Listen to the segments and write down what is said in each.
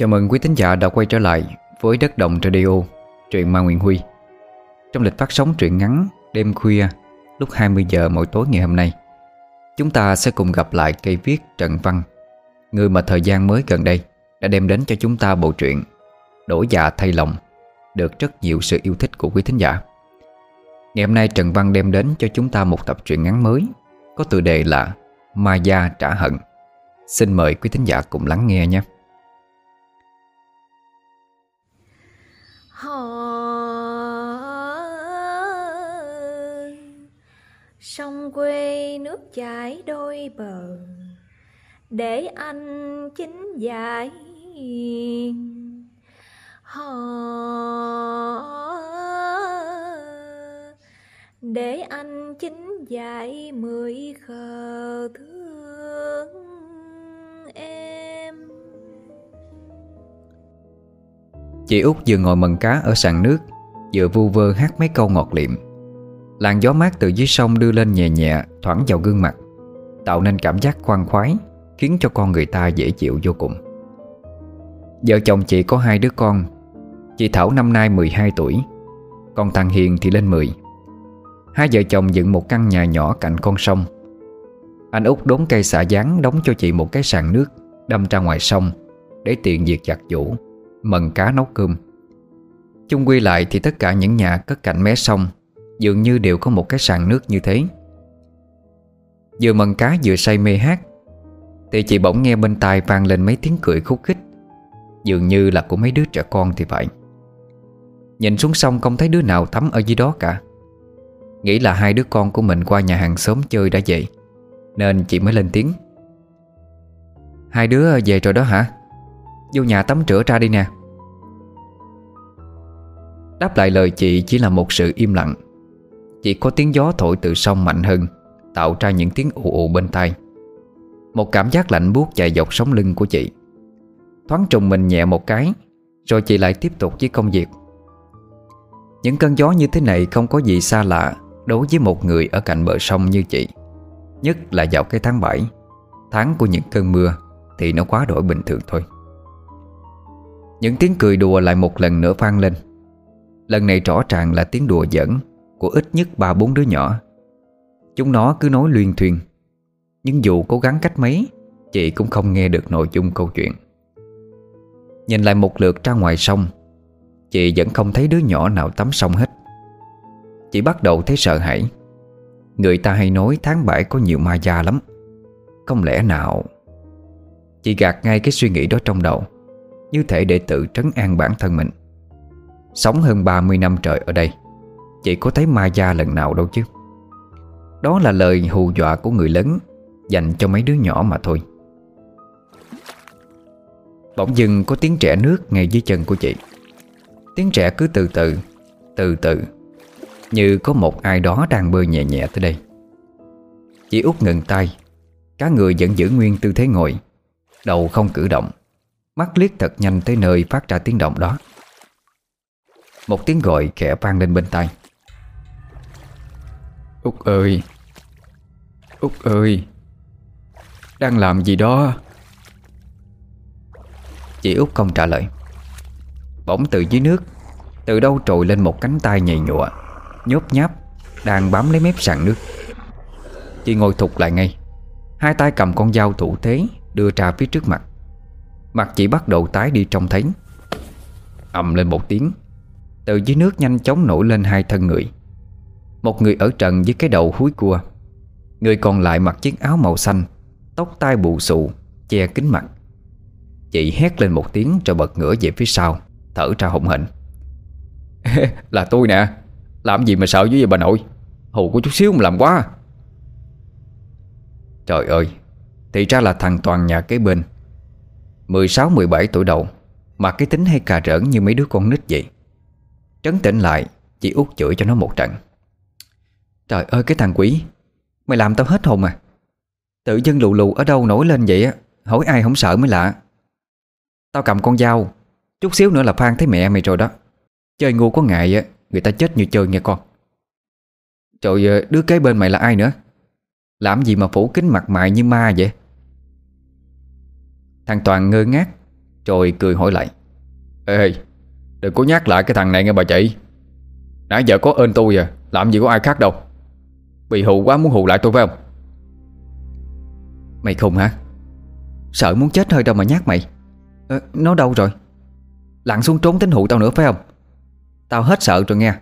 Chào mừng quý thính giả đã quay trở lại với Đất Đồng Radio, truyện Ma Nguyễn Huy. Trong lịch phát sóng truyện ngắn đêm khuya lúc 20 giờ mỗi tối ngày hôm nay Chúng ta sẽ cùng gặp lại cây viết Trần Văn Người mà thời gian mới gần đây đã đem đến cho chúng ta bộ truyện Đổi dạ thay lòng Được rất nhiều sự yêu thích của quý thính giả. Ngày hôm nay Trần Văn đem đến cho chúng ta một tập truyện ngắn mới Có tựa đề là Ma Gia Trả Hận. Xin mời quý thính giả cùng lắng nghe nhé. Sông quê nước chảy đôi bờ. Để anh chính giải họ để anh chính giải mười khờ thương em. Chị út vừa ngồi mần cá ở sàn nước, Vừa vu vơ hát mấy câu ngọt liệm. Làn gió mát từ dưới sông đưa lên nhẹ nhẹ, Thoảng vào gương mặt. Tạo nên cảm giác khoan khoái, Khiến cho con người ta dễ chịu vô cùng. Vợ chồng chị có hai đứa con. Chị Thảo năm nay 12 tuổi Còn thằng Hiền thì lên 10 Hai vợ chồng dựng một căn nhà nhỏ cạnh con sông. Anh út đốn cây xả gián Đóng cho chị một cái sàn nước, Đâm ra ngoài sông, Để tiện việc giặt giũ, Mần cá nấu cơm. Chung quy lại thì tất cả những nhà cất cạnh mé sông Dường như đều có một cái sàn nước như thế. Vừa mần cá vừa say mê hát, Thì chị bỗng nghe bên tai vang lên mấy tiếng cười khúc khích. Dường như là của mấy đứa trẻ con thì phải Nhìn xuống sông không thấy đứa nào tắm ở dưới đó cả. Nghĩ là hai đứa con của mình qua nhà hàng xóm chơi đã vậy, Nên chị mới lên tiếng. Hai đứa về rồi đó hả? Vô nhà tắm rửa ra đi nè. Đáp lại lời chị chỉ là một sự im lặng. Chỉ có tiếng gió thổi từ sông mạnh hơn Tạo ra những tiếng ù ù bên tai. Một cảm giác lạnh buốt chạy dọc sống lưng của chị. Thoáng trùng mình nhẹ một cái, Rồi chị lại tiếp tục với công việc. Những cơn gió như thế này không có gì xa lạ Đối với một người ở cạnh bờ sông như chị, Nhất là vào cái tháng 7 Tháng của những cơn mưa Thì nó quá đổi bình thường thôi. Những tiếng cười đùa lại một lần nữa vang lên. Lần này rõ ràng là tiếng đùa giỡn của ít nhất ba bốn đứa nhỏ. Chúng nó cứ nói luyên thuyên. Nhưng dù cố gắng cách mấy, Chị cũng không nghe được nội dung câu chuyện. Nhìn lại một lượt ra ngoài sông, Chị vẫn không thấy đứa nhỏ nào tắm sông hết. Chị bắt đầu thấy sợ hãi. Người ta hay nói tháng 7 có nhiều ma da lắm. Không lẽ nào? Chị gạt ngay cái suy nghĩ đó trong đầu, như thể để tự trấn an bản thân mình. Sống hơn 30 năm trời ở đây. Chị có thấy ma gia lần nào đâu chứ. Đó là lời hù dọa của người lớn, Dành cho mấy đứa nhỏ mà thôi. Bỗng dưng có tiếng trẻ nước ngay dưới chân của chị. Tiếng trẻ cứ từ từ Từ từ, Như có một ai đó đang bơi nhẹ nhẹ tới đây. Chị út ngừng tay Cá người vẫn giữ nguyên tư thế ngồi, Đầu không cử động, Mắt liếc thật nhanh tới nơi phát ra tiếng động đó. Một tiếng gọi khẽ vang lên bên tai. Út ơi. Út ơi. Đang làm gì đó? Chị Út không trả lời. Bỗng từ dưới nước, Từ đâu trồi lên một cánh tay nhầy nhụa, Nhốp nháp, Đang bám lấy mép sàn nước. Chị ngồi thụt lại ngay. Hai tay cầm con dao thủ thế, Đưa ra phía trước mặt. Mặt chị bắt đầu tái đi trong thấy. Ầm lên một tiếng. Từ dưới nước nhanh chóng nổi lên hai thân người. Một người ở trần với cái đầu húi cua. Người còn lại mặc chiếc áo màu xanh, Tóc tai bù xù, Che kính mặt. Chị hét lên một tiếng rồi bật ngửa về phía sau, Thở ra hổn hển. Là tôi nè, Làm gì mà sợ với vậy bà nội? Hù có chút xíu mà làm quá. Trời ơi, Thì ra là thằng Toàn nhà kế bên. 16-17 tuổi đầu, Mà cái tính hay cà rỡn như mấy đứa con nít vậy. Trấn tĩnh lại, Chị út chửi cho nó một trận. Trời ơi, cái thằng quỷ. Mày làm tao hết hồn à? Tự dân lù lù ở đâu nổi lên vậy á? Hỏi ai không sợ mới lạ. Tao cầm con dao, Chút xíu nữa là Phan thấy mẹ mày rồi đó. Chơi ngu có ngại á, Người ta chết như chơi nghe con. Trời ơi, đứa kế bên mày là ai nữa? Làm gì mà phủ kính mặt mày như ma vậy? Thằng Toàn ngơ ngác, Rồi cười hỏi lại. Ê, Đừng có nhắc lại cái thằng này nghe bà chị. Nãy giờ có ơn tôi à Làm gì có ai khác đâu. Bị hù quá muốn hù lại tôi phải không? Mày khùng hả? Sợ muốn chết hơi đâu mà nhắc mày. À, Nó đâu rồi? Lặn xuống trốn tính hụ tao nữa phải không? Tao hết sợ rồi nghe.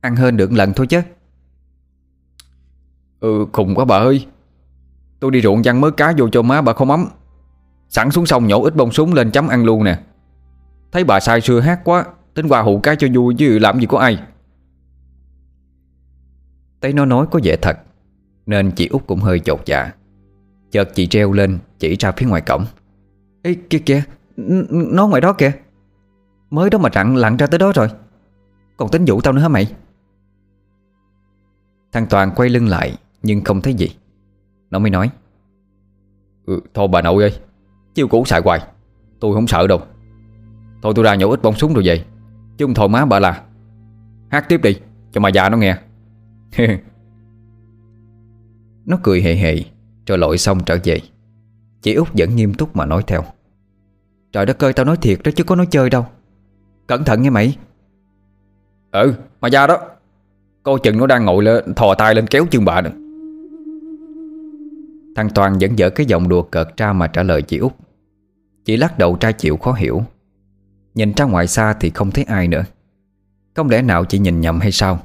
Ăn hơn được lần thôi chứ. Ừ khùng quá bà ơi. Tôi đi ruộng chăn mớ cá vô cho má bà không ấm. Sẵn xuống sông nhổ ít bông súng lên chấm ăn luôn nè. Thấy bà sai xưa hát quá Tính qua hụ cá cho vui chứ làm gì có ai. Thấy nó nói có vẻ thật Nên chị út cũng hơi chột dạ. Chợt chị treo lên Chỉ ra phía ngoài cổng. Ê kìa kìa Nó ngoài đó kìa. Mới đó mà chặn lặn ra tới đó rồi. Còn tính vụ tao nữa hả mày? Thằng Toàn quay lưng lại Nhưng không thấy gì. Nó mới nói ừ, Thôi bà nội ơi Chiêu cũ xài hoài Tôi không sợ đâu. Thôi tôi ra nhổ ít bông súng rồi về Chứ không thôi má bà là. Hát tiếp đi Cho mà già nó nghe. Nó cười hề hề, Rồi lội xong trở về. Chị út vẫn nghiêm túc mà nói theo. Trời đất ơi, tao nói thiệt đó chứ có nói chơi đâu. Cẩn thận nghe mày. Ừ mà ra đó. Cô chừng nó đang ngồi lên thò tay lên kéo chân bà nữa Thằng Toàn vẫn dở cái giọng đùa cợt ra mà trả lời chị út. Chị lắc đầu tra chịu khó hiểu. Nhìn ra ngoài xa thì không thấy ai nữa. Không lẽ nào chị nhìn nhầm hay sao?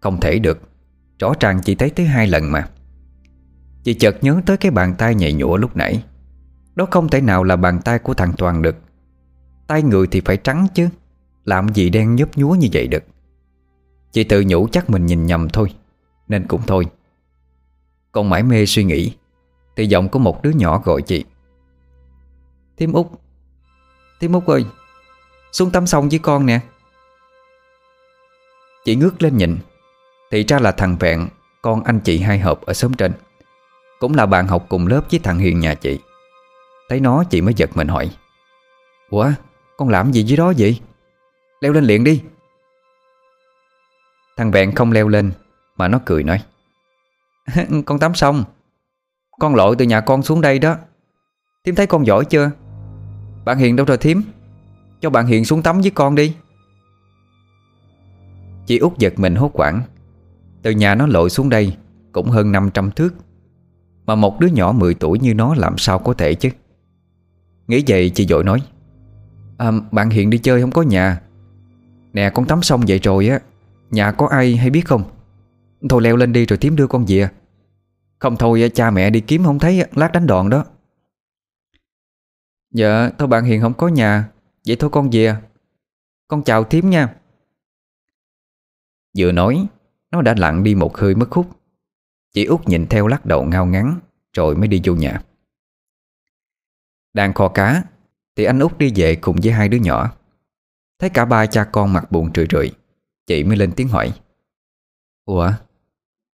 Không thể được. Rõ ràng chị thấy tới hai lần mà. Chị chợt nhớ tới cái bàn tay nhạy nhũa lúc nãy. Đó không thể nào là bàn tay của thằng Toàn được. Tay người thì phải trắng chứ. Làm gì đen nhấp nhúa như vậy được? Chị tự nhủ chắc mình nhìn nhầm thôi. Nên cũng thôi. Còn mãi mê suy nghĩ. Thì giọng có một đứa nhỏ gọi chị. Thím Út. Thím Út ơi. Xuống tắm sông với con nè. Chị ngước lên nhìn. Thì ra là thằng Vẹn, Con anh chị hai hợp ở xóm trên. Cũng là bạn học cùng lớp với thằng Hiền nhà chị. Thấy nó, chị mới giật mình hỏi. Ủa, con làm gì dưới đó vậy? Leo lên liền đi. Thằng Vẹn không leo lên, Mà nó cười nói. Con tắm xong. Con lội từ nhà con xuống đây đó. Thím thấy con giỏi chưa? Bạn Hiền đâu rồi thím? Cho bạn Hiền xuống tắm với con đi. Chị út giật mình hốt quảng từ nhà nó lội xuống đây Cũng hơn 500 thước. Mà một đứa nhỏ 10 tuổi như nó làm sao có thể chứ? Nghĩ vậy chị dội nói à, Bạn Hiền đi chơi không có nhà. Nè con tắm xong vậy rồi á Nhà có ai hay biết không? Thôi leo lên đi rồi tím đưa con về. Không thôi cha mẹ đi kiếm không thấy Lát đánh đòn đó. Dạ thôi bạn Hiền không có nhà Vậy thôi con về. Con chào thím nha. Vừa nói nó đã lặn đi một hơi mất khúc. Chị út nhìn theo lắc đầu ngao ngắn Rồi mới đi vô nhà. Đang kho cá, Thì anh út đi về cùng với hai đứa nhỏ. Thấy cả ba cha con mặt buồn rười rượi, Chị mới lên tiếng hỏi. Ủa,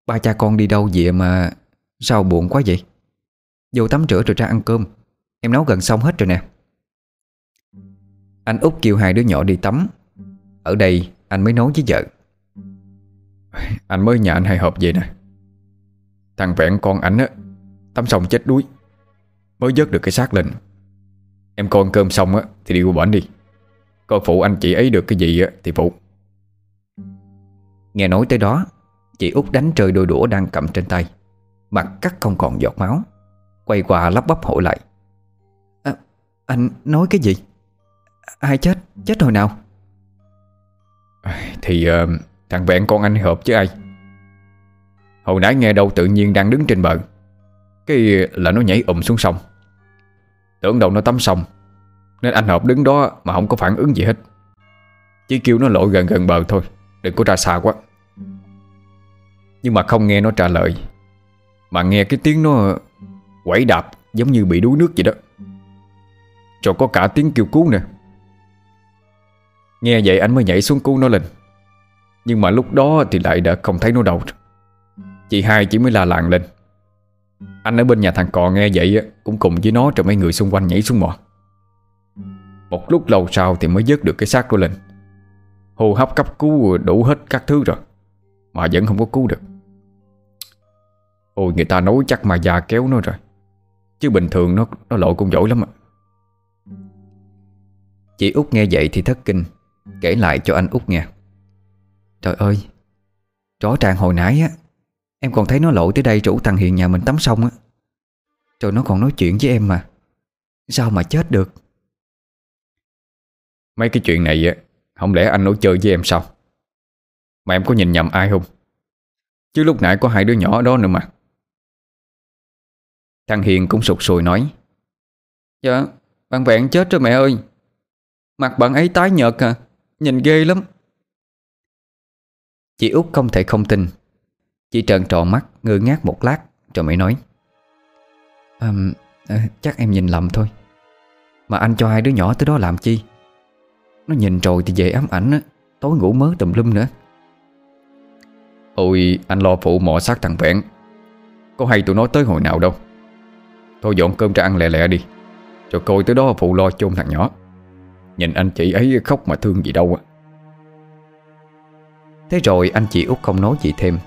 Ba cha con đi đâu vậy mà Sao buồn quá vậy? Vô tắm rửa rồi ra ăn cơm, Em nấu gần xong hết rồi nè. Anh út kêu hai đứa nhỏ đi tắm. Ở đây anh mới nói với vợ. Anh mới nhà anh hay hợp vậy nè. Thằng vẹn con ảnh á Tắm xong chết đuối Mới vớt được cái xác lên. Em con cơm xong á Thì đi qua bển đi. Coi phụ anh chị ấy được cái gì á Thì phụ. Nghe nói tới đó Chị út đánh trời đôi đũa đang cầm trên tay. Mặt cắt không còn giọt máu. Quay qua lắp bắp hỏi lại. À, Anh nói cái gì? Ai chết? Chết hồi nào? Thì uh, thằng vẹn con anh hợp chứ ai? Hồi nãy nghe đâu tự nhiên đang đứng trên bờ. Cái là nó nhảy ùm xuống sông. Tưởng đâu nó tắm xong Nên anh hợp đứng đó mà không có phản ứng gì hết. Chỉ kêu nó lội gần gần bờ thôi, Đừng có ra xa quá. Nhưng mà không nghe nó trả lời, Mà nghe cái tiếng nó Quẩy đạp giống như bị đuối nước vậy đó. Rồi có cả tiếng kêu cứu nè Nghe vậy anh mới nhảy xuống cứu nó lên. Nhưng mà lúc đó thì lại đã không thấy nó đâu. Chị hai chỉ mới la làng lên. Anh ở bên nhà thằng cò nghe vậy Cũng cùng với nó cho mấy người xung quanh nhảy xuống mò. Một lúc lâu sau thì mới dứt được cái xác đó lên. Hô hấp cấp cứu đủ hết các thứ rồi, Mà vẫn không có cứu được. Ôi, người ta nói chắc mà già kéo nó rồi, Chứ bình thường nó nó lộ cũng giỏi lắm ạ Chị út nghe vậy thì thất kinh, Kể lại cho anh út nghe. Trời ơi Rõ ràng hồi nãy á, Em còn thấy nó lội tới đây rủ thằng Hiền nhà mình tắm xong á. Rồi nó còn nói chuyện với em mà. Sao mà chết được? Mấy cái chuyện này á, Không lẽ anh nói chơi với em sao? Mà em có nhìn nhầm ai không? Chứ lúc nãy có hai đứa nhỏ đó nữa mà. Thằng Hiền cũng sụt sùi nói Dạ Bạn vẹn chết rồi mẹ ơi. Mặt bạn ấy tái nhợt à Nhìn ghê lắm. Chị út không thể không tin. Chị trợn tròn mắt ngơ ngác một lát Rồi mới nói. À, à, Chắc em nhìn lầm thôi. Mà anh cho hai đứa nhỏ tới đó làm chi? Nó nhìn rồi thì về ám ảnh á Tối ngủ mớ tùm lum nữa. Ôi anh lo phụ mọ xác thằng Vẹn. Có hay tụi nó tới hồi nào đâu. Thôi dọn cơm ra ăn lẹ lẹ đi Rồi coi tới đó phụ lo chôn thằng nhỏ. Nhìn anh chị ấy khóc mà thương gì đâu á. Thế rồi anh chị út không nói gì thêm.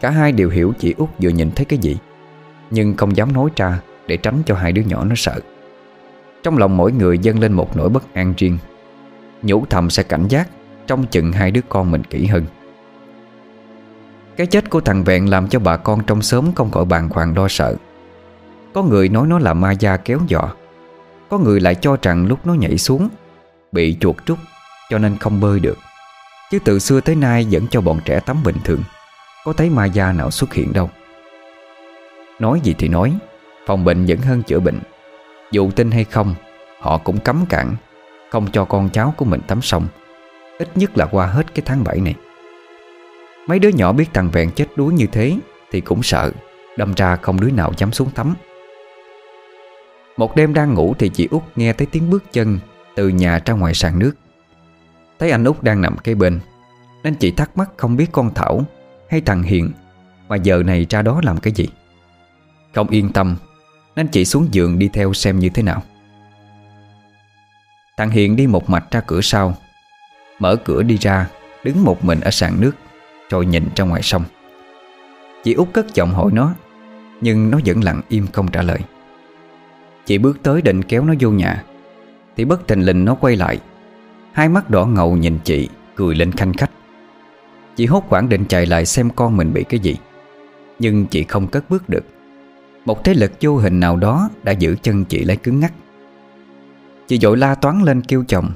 Cả hai đều hiểu chị út vừa nhìn thấy cái gì, Nhưng không dám nói ra Để tránh cho hai đứa nhỏ nó sợ. Trong lòng mỗi người dâng lên một nỗi bất an riêng. Nhủ thầm sẽ cảnh giác Trong chừng hai đứa con mình kỹ hơn. Cái chết của thằng Vẹn làm cho bà con trong xóm không khỏi bàng hoàng lo sợ. Có người nói nó là ma da kéo dọ Có người lại cho rằng lúc nó nhảy xuống, Bị chuột trúc Cho nên không bơi được. Chứ từ xưa tới nay vẫn cho bọn trẻ tắm bình thường. Có thấy ma da nào xuất hiện đâu. Nói gì thì nói, Phòng bệnh vẫn hơn chữa bệnh. Dù tin hay không, Họ cũng cấm cản, Không cho con cháu của mình tắm sông Ít nhất là qua hết cái tháng 7 này. Mấy đứa nhỏ biết thằng Vẹn chết đuối như thế Thì cũng sợ, Đâm ra không đứa nào dám xuống tắm. Một đêm đang ngủ thì chị út nghe thấy tiếng bước chân Từ nhà ra ngoài sàn nước. Thấy anh út đang nằm kế bên, Nên chị thắc mắc không biết con Thảo Hay thằng Hiền Mà giờ này ra đó làm cái gì. Không yên tâm, Nên chị xuống giường đi theo xem như thế nào. Thằng Hiền đi một mạch ra cửa sau, Mở cửa đi ra, Đứng một mình ở sàn nước, Rồi nhìn ra ngoài sông. Chị út cất giọng hỏi nó, Nhưng nó vẫn lặng im không trả lời. Chị bước tới định kéo nó vô nhà, Thì bất tình lình nó quay lại Hai mắt đỏ ngầu nhìn chị, Cười lên khanh khách. Chị hốt hoảng định chạy lại xem con mình bị cái gì, Nhưng chị không cất bước được. Một thế lực vô hình nào đó Đã giữ chân chị lấy cứng ngắc. Chị dội la toán lên kêu chồng,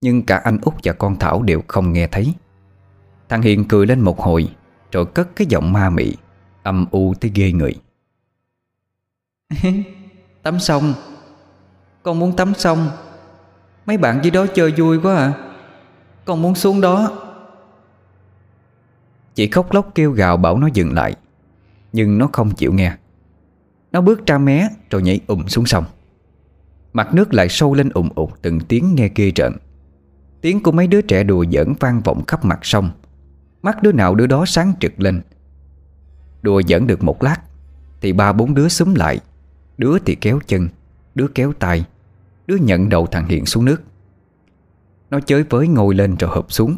Nhưng cả anh út và con Thảo đều không nghe thấy. Thằng Hiền cười lên một hồi, Rồi cất cái giọng ma mị, Âm u tới ghê người. Tắm xong. Con muốn tắm xong. Mấy bạn dưới đó chơi vui quá à. Con muốn xuống đó. Chị khóc lóc kêu gào bảo nó dừng lại, Nhưng nó không chịu nghe. Nó bước ra mé rồi nhảy ùm xuống sông. Mặt nước lại sâu lên ủng ụt từng tiếng nghe ghê trợn Tiếng của mấy đứa trẻ đùa giỡn vang vọng khắp mặt sông. Mắt đứa nào đứa đó sáng trực lên. Đùa giỡn được một lát, Thì ba bốn đứa xúm lại. Đứa thì kéo chân, Đứa kéo tay. Đứa nhận đầu thằng Hiền xuống nước. Nó chới với ngồi lên rồi hợp xuống.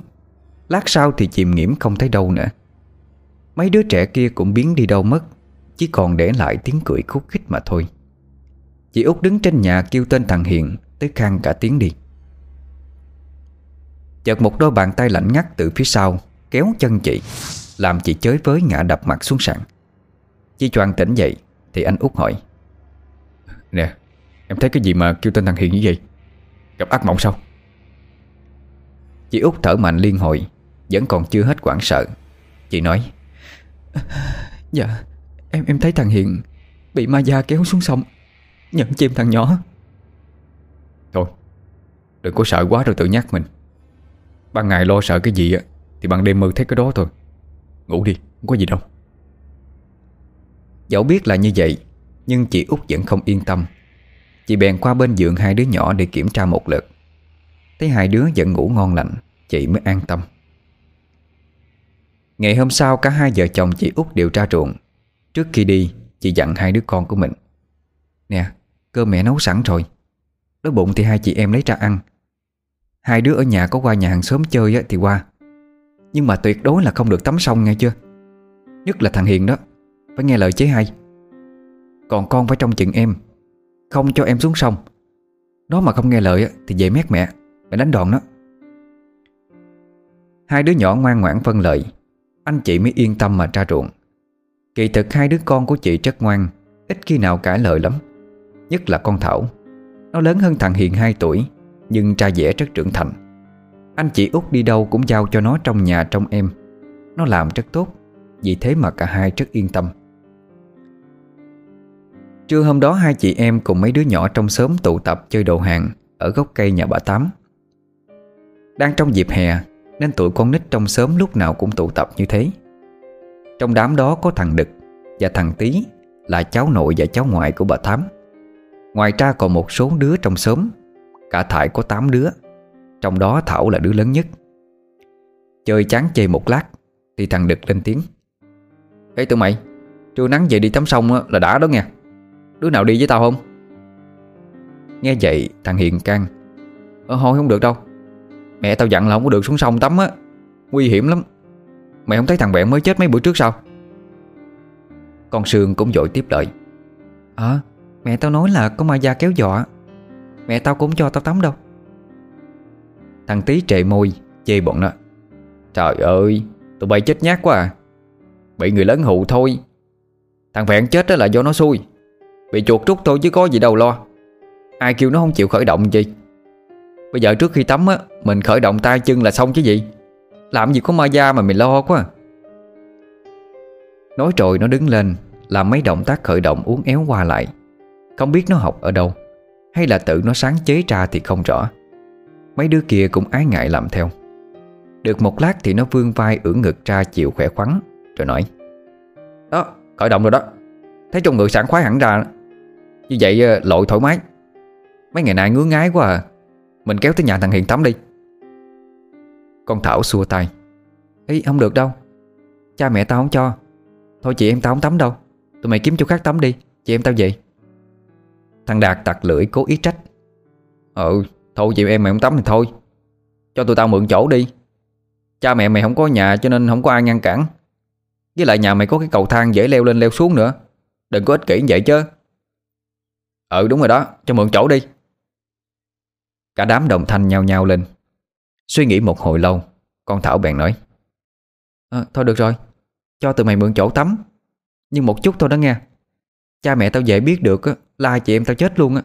Lát sau thì chìm nghiễm không thấy đâu nữa. Mấy đứa trẻ kia cũng biến đi đâu mất, Chỉ còn để lại tiếng cười khúc khích mà thôi. Chị út đứng trên nhà kêu tên thằng Hiền, Tới khang cả tiếng đi. Chợt một đôi bàn tay lạnh ngắt từ phía sau, Kéo chân chị, Làm chị chới với ngã đập mặt xuống sàn. Chị choàng tỉnh dậy, Thì anh út hỏi, Nè Em thấy cái gì mà kêu tên thằng Hiền như vậy? Gặp ác mộng sao? Chị út thở mạnh liên hồi, Vẫn còn chưa hết quảng sợ. Chị nói Dạ Em em thấy thằng Hiền Bị ma da kéo xuống sông Nhận chim thằng nhỏ. Thôi, Đừng có sợ quá rồi tự nhắc mình. Ban ngày lo sợ cái gì á, Thì ban đêm mơ thấy cái đó thôi. Ngủ đi, không có gì đâu. Dẫu biết là như vậy, Nhưng chị út vẫn không yên tâm. Chị bèn qua bên giường hai đứa nhỏ để kiểm tra một lượt. Thấy hai đứa vẫn ngủ ngon lành, Chị mới an tâm. Ngày hôm sau, cả hai vợ chồng chị út đều ra ruộng. Trước khi đi, Chị dặn hai đứa con của mình. Nè, cơm mẹ nấu sẵn rồi. Đói bụng thì hai chị em lấy ra ăn. Hai đứa ở nhà có qua nhà hàng xóm chơi thì qua. Nhưng mà tuyệt đối là không được tắm sông nghe chưa? Nhất là thằng Hiền đó. Phải nghe lời chế hay. Còn con phải trong chừng em. Không cho em xuống sông. Nó mà không nghe lời thì về mét mẹ Mẹ đánh đòn nó Hai đứa nhỏ ngoan ngoãn phân lời. Anh chị mới yên tâm mà ra ruộng. Kỳ thực hai đứa con của chị rất ngoan, Ít khi nào cãi lời lắm. Nhất là con Thảo. Nó lớn hơn thằng Hiền 2 tuổi, Nhưng tra dẻ rất trưởng thành. Anh chị út đi đâu cũng giao cho nó trong nhà trong em. Nó làm rất tốt, Vì thế mà cả hai rất yên tâm. Trưa hôm đó hai chị em cùng mấy đứa nhỏ trong xóm tụ tập chơi đồ hàng Ở gốc cây nhà bà Tám. Đang trong dịp hè, Nên tụi con nít trong xóm lúc nào cũng tụ tập như thế. Trong đám đó có thằng Đực Và thằng Tý Là cháu nội và cháu ngoại của bà Tám. Ngoài ra còn một số đứa trong xóm, Cả Thải có 8 đứa, Trong đó Thảo là đứa lớn nhất. Chơi chán chê một lát Thì thằng Đực lên tiếng. Ê tụi mày, Trưa nắng về đi tắm sông là đã đó nha Đứa nào đi với tao không? Nghe vậy, thằng Hiền can Ờ thôi không được đâu. Mẹ tao dặn là không có được xuống sông tắm á, Nguy hiểm lắm. Mày không thấy thằng bạn mới chết mấy bữa trước sao? Con Sương cũng dội tiếp lời Ờ Mẹ tao nói là có ma da kéo dọa Mẹ tao cũng cho tao tắm đâu. Thằng tí trệ môi, Chê bọn nó, Trời ơi, Tụi bay chết nhát quá à. Bị người lớn hụ thôi. Thằng Vẹn chết đó là do nó xui. Bị chuột rút thôi chứ có gì đâu lo. Ai kêu nó không chịu khởi động gì Bây giờ trước khi tắm á Mình khởi động tay chân là xong chứ gì? Làm gì có ma da mà mình lo quá. Nói rồi nó đứng lên Làm mấy động tác khởi động uốn éo qua lại. Không biết nó học ở đâu Hay là tự nó sáng chế ra thì không rõ. Mấy đứa kia cũng ái ngại làm theo. Được một lát thì nó vươn vai ưỡn ngực ra chịu khỏe khoắn Rồi nói Đó, khởi động rồi đó. Thấy trong người sảng khoái hẳn ra như vậy ờ, lội thoải mái. Mấy ngày nay ngứa ngái quá à. Mình kéo tới nhà thằng Hiền tắm đi. Con Thảo xua tay. Ý, không được đâu. Cha mẹ tao không cho. Thôi chị em tao không tắm đâu. Tụi mày kiếm chỗ khác tắm đi. Chị em tao về. Thằng Đạt tặc lưỡi cố ý trách. Ừ thôi chị em mày không tắm thì thôi. Cho tụi tao mượn chỗ đi. Cha mẹ mày không có nhà cho nên không có ai ngăn cản. Với lại nhà mày có cái cầu thang dễ leo lên leo xuống nữa. Đừng có ích kỷ như vậy chứ. Ừ đúng rồi đó Cho mượn chỗ đi. Cả đám đồng thanh nhau nhau lên. Suy nghĩ một hồi lâu Con Thảo bèn nói. À, Thôi được rồi Cho tụi mày mượn chỗ tắm. Nhưng một chút thôi đó nghe. Cha mẹ tao dễ biết được là chị em tao chết luôn á.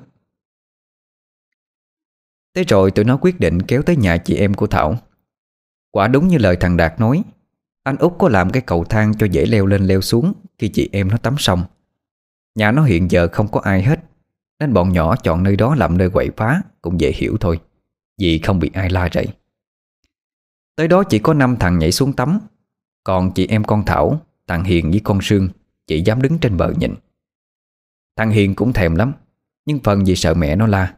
Thế rồi tụi nó quyết định kéo tới nhà chị em của Thảo. Quả đúng như lời thằng Đạt nói Anh út có làm cái cầu thang cho dễ leo lên leo xuống Khi chị em nó tắm xong. Nhà nó hiện giờ không có ai hết. Nên bọn nhỏ chọn nơi đó làm nơi quậy phá, Cũng dễ hiểu thôi, Vì không bị ai la rầy. Tới đó chỉ có năm thằng nhảy xuống tắm, Còn chị em con Thảo, Thằng Hiền với con Sương Chỉ dám đứng trên bờ nhìn. Thằng Hiền cũng thèm lắm, Nhưng phần vì sợ mẹ nó la,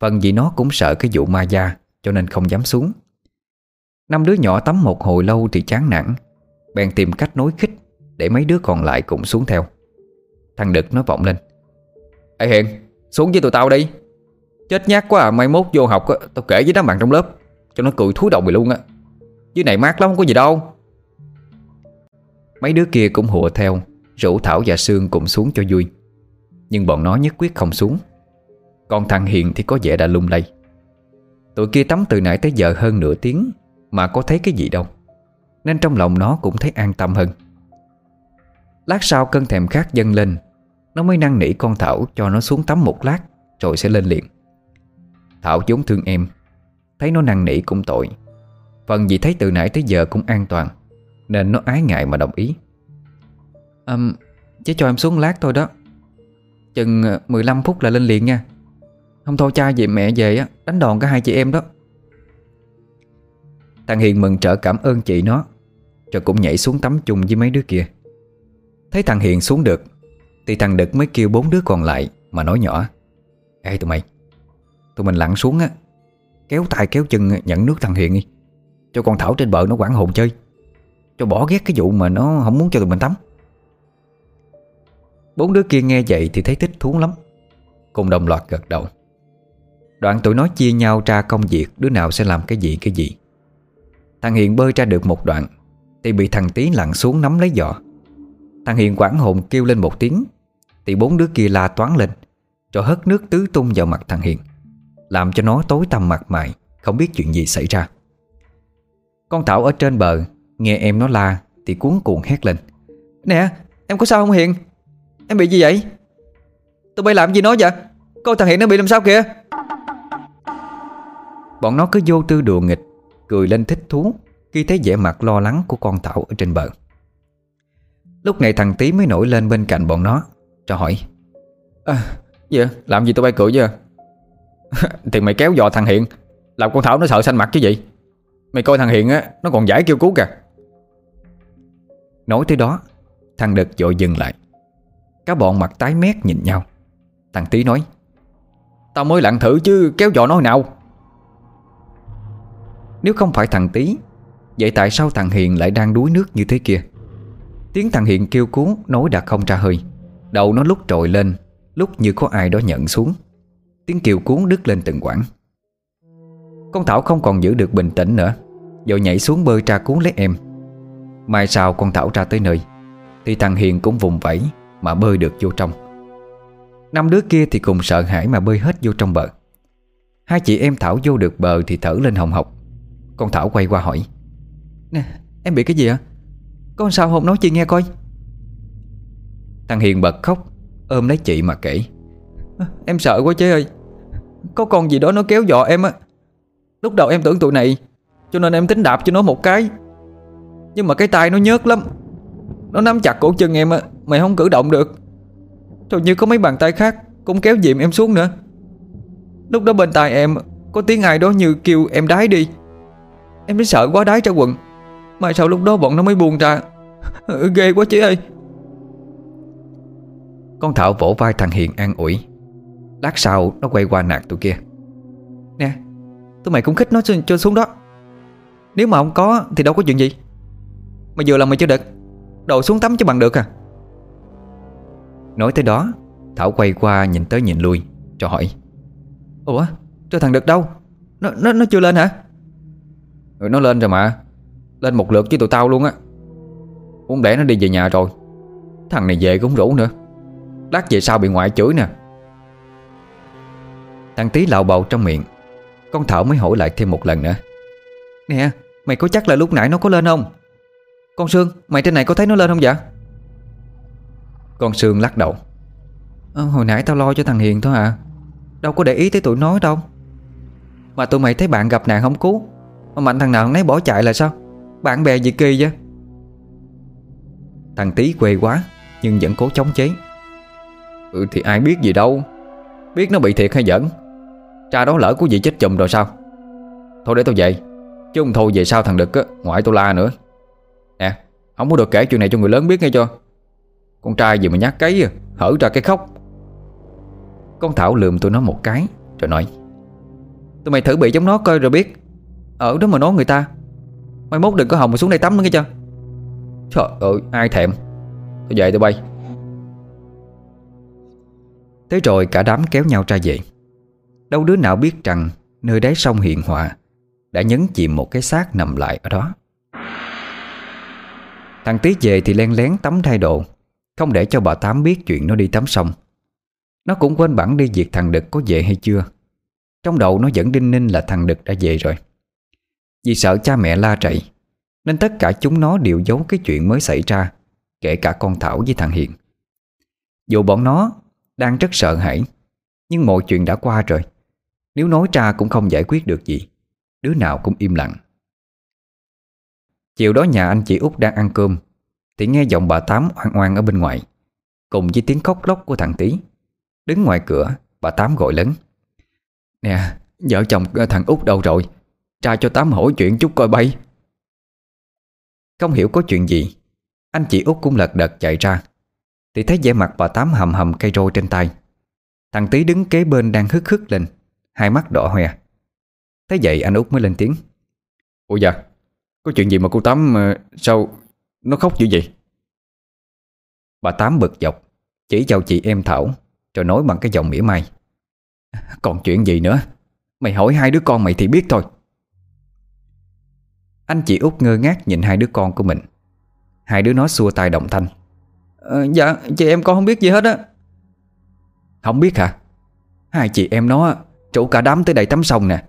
Phần vì nó cũng sợ cái vụ ma da, Cho nên không dám xuống. Năm đứa nhỏ tắm một hồi lâu thì chán nản, Bèn tìm cách nối khích Để mấy đứa còn lại cũng xuống theo. Thằng Đực nói vọng lên, Ê Hiền xuống với tụi tao đi. Chết nhát quá à Mai mốt vô học á, Tao kể với đám bạn trong lớp, Cho nó cười thúi đầu mày luôn á. Dưới này mát lắm, không có gì đâu. Mấy đứa kia cũng hùa theo, Rủ Thảo và Sương cùng xuống cho vui. Nhưng bọn nó nhất quyết không xuống. Còn thằng Hiền thì có vẻ đã lung lay. Tụi kia tắm từ nãy tới giờ hơn nửa tiếng Mà có thấy cái gì đâu. Nên trong lòng nó cũng thấy an tâm hơn. Lát sau cơn thèm khát dâng lên nó mới năn nỉ con Thảo cho nó xuống tắm một lát Rồi sẽ lên liền. Thảo vốn thương em Thấy nó năn nỉ cũng tội. Phần vì thấy từ nãy tới giờ cũng an toàn Nên nó ái ngại mà đồng ý. À, Chỉ cho em xuống lát thôi đó. Chừng ờ, 15 phút là lên liền nha. Không thôi cha về mẹ về á Đánh đòn cả hai chị em đó. Thằng Hiền mừng trở cảm ơn chị nó Rồi cũng nhảy xuống tắm chung với mấy đứa kia. Thấy thằng Hiền xuống được thì thằng Đực mới kêu bốn đứa còn lại Mà nói nhỏ, Ê tụi mày, Tụi mình lặn xuống á, Kéo tay kéo chân nhận nước thằng Hiền đi, Cho con Thảo trên bờ nó quảng hồn chơi, Cho bỏ ghét cái vụ mà nó không muốn cho tụi mình tắm. Bốn đứa kia nghe vậy thì thấy thích thú lắm, Cùng đồng loạt gật đầu. Đoạn tụi nó chia nhau ra công việc, Đứa nào sẽ làm cái gì cái gì. Thằng Hiền bơi ra được một đoạn, Thì bị thằng Tí lặn xuống nắm lấy giỏ Thằng Hiền quảng hồn kêu lên một tiếng thì bốn đứa kia la toán lên, cho hất nước tứ tung vào mặt thằng Hiền, Làm cho nó tối tăm mặt mày, Không biết chuyện gì xảy ra. Con Thảo ở trên bờ, Nghe em nó la Thì cuốn cuồng hét lên. Nè, em có sao không Hiền? Em bị gì vậy? Tụi bay làm gì nó vậy? Coi thằng Hiền nó bị làm sao kìa. Bọn nó cứ vô tư đùa nghịch, Cười lên thích thú Khi thấy vẻ mặt lo lắng của con Thảo ở trên bờ. Lúc này thằng Tí mới nổi lên bên cạnh bọn nó. Cho hỏi. À, Gì Làm gì tụi bay cười chứ Thì mày kéo dò thằng Hiện Làm con Thảo nó sợ xanh mặt chứ gì? Mày coi thằng Hiện á Nó còn giải kêu cứu kìa. Nói tới đó Thằng Đực dội dừng lại. Các bọn mặt tái mét nhìn nhau. Thằng Tí nói Tao mới lặn thử chứ kéo dò nó hồi nào? Nếu không phải thằng Tí Vậy tại sao thằng Hiền lại đang đuối nước như thế kia? Tiếng thằng Hiền kêu cứu Nói đã không ra hơi Đầu nó lúc trồi lên, Lúc như có ai đó nhận xuống. Tiếng kêu cuốn đứt lên từng quãng. Con Thảo không còn giữ được bình tĩnh nữa. Rồi nhảy xuống bơi tra cuốn lấy em. Mai sau con Thảo ra tới nơi, Thì thằng Hiền cũng vùng vẫy Mà bơi được vô trong. Năm đứa kia thì cùng sợ hãi mà bơi hết vô trong bờ. Hai chị em Thảo vô được bờ thì thở lên hồng hộc. Con Thảo quay qua hỏi, Nè, em bị cái gì ạ? Con sao không nói chị nghe coi. Thằng Hiền bật khóc, Ôm lấy chị mà kể. Em sợ quá chế ơi, Có con gì đó nó kéo dọ em á. Lúc đầu em tưởng tụi này, Cho nên em tính đạp cho nó một cái. Nhưng mà cái tay nó nhớt lắm, Nó nắm chặt cổ chân em á, Mày không cử động được. Rồi như có mấy bàn tay khác Cũng kéo dìm em xuống nữa. Lúc đó bên tai em, Có tiếng ai đó như kêu em đái đi. Em mới sợ quá đái ra quần Mà sao lúc đó bọn nó mới buông ra. Ghê quá chị ơi. Con Thảo vỗ vai thằng Hiền an ủi. Lát sau nó quay qua nạt tụi kia. Nè Tụi mày cũng khích nó cho xuống đó. Nếu mà không có thì đâu có chuyện gì. Mày vừa làm mày chưa được. Đồ xuống tắm cho bằng được à. Nói tới đó Thảo quay qua nhìn tới nhìn lui Cho hỏi. Ủa cho thằng Đực đâu? Nó nó nó chưa lên hả? Ừ, Nó lên rồi mà. Lên một lượt với tụi tao luôn á. Muốn để nó đi về nhà rồi. Thằng này về cũng rủ nữa. Lát về sau bị ngoại chửi nè. Thằng tí lạo bầu trong miệng Con Thảo mới hỏi lại thêm một lần nữa. Nè mày có chắc là lúc nãy nó có lên không? Con Sương Mày trên này có thấy nó lên không vậy Con Sương lắc đầu. À, Hồi nãy tao lo cho thằng Hiền thôi à. Đâu có để ý tới tụi nó đâu. Mà tụi mày thấy bạn gặp nạn không cứu Mà mạnh thằng nào nấy bỏ chạy là sao? Bạn bè gì kỳ vậy? Thằng tí quê quá Nhưng vẫn cố chống chế. Ừ thì ai biết gì đâu. Biết nó bị thiệt hay giỡn. Cha đó lỡ của gì chết chùm rồi sao? Thôi để tao về. Chứ không thôi về sau thằng Đực á, Ngoại tao la nữa. Nè, Không có được kể chuyện này cho người lớn biết nghe cho. Con trai gì mà nhát cấy à Hở ra cái khóc. Con Thảo lườm tụi nó một cái, Rồi nói, Tụi mày thử bị giống nó coi rồi biết. Ở đó mà nói người ta. Mai mốt đừng có hồng mà xuống đây tắm nữa nghe chưa Trời ơi, ai thèm. Tôi về tôi bay. Thế rồi cả đám kéo nhau ra về. Đâu đứa nào biết rằng Nơi đáy sông hiện họa Đã nhấn chìm một cái xác nằm lại ở đó. Thằng Tý về thì len lén tắm thay đồ Không để cho bà Tám biết chuyện nó đi tắm sông. Nó cũng quên bản đi việc thằng Đực có về hay chưa. Trong đầu nó vẫn đinh ninh là thằng Đực đã về rồi. Vì sợ cha mẹ la chạy, Nên tất cả chúng nó đều giấu cái chuyện mới xảy ra Kể cả con Thảo với thằng Hiền. Dù bọn nó đang rất sợ hãi. Nhưng mọi chuyện đã qua rồi. Nếu nói ra cũng không giải quyết được gì. Đứa nào cũng im lặng. Chiều đó nhà anh chị út đang ăn cơm. Thì nghe giọng bà Tám oan oan ở bên ngoài. Cùng với tiếng khóc lóc của thằng tí Đứng ngoài cửa, Bà Tám gọi lớn. Nè, vợ chồng ờ, thằng út đâu rồi? Tra cho Tám hỏi chuyện chút coi bay. Không hiểu có chuyện gì. Anh chị út cũng lật đật chạy ra. Thì thấy vẻ mặt bà Tám hầm hầm cây roi trên tay. Thằng Tý đứng kế bên đang hức hức lên. Hai mắt đỏ hoe. Thế vậy anh út mới lên tiếng. Ủa dạ Có chuyện gì mà cô Tám ờ, sao Nó khóc dữ vậy? Bà Tám bực dọc, Chỉ vào chị em Thảo, Rồi nói bằng cái giọng mỉa mai. Còn chuyện gì nữa? Mày hỏi hai đứa con mày thì biết thôi. Anh chị út ngơ ngác nhìn hai đứa con của mình. Hai đứa nó xua tay động thanh à, Dạ chị em con không biết gì hết á. Không biết hả? Hai chị em nó Chủ cả đám tới đây tắm sông nè.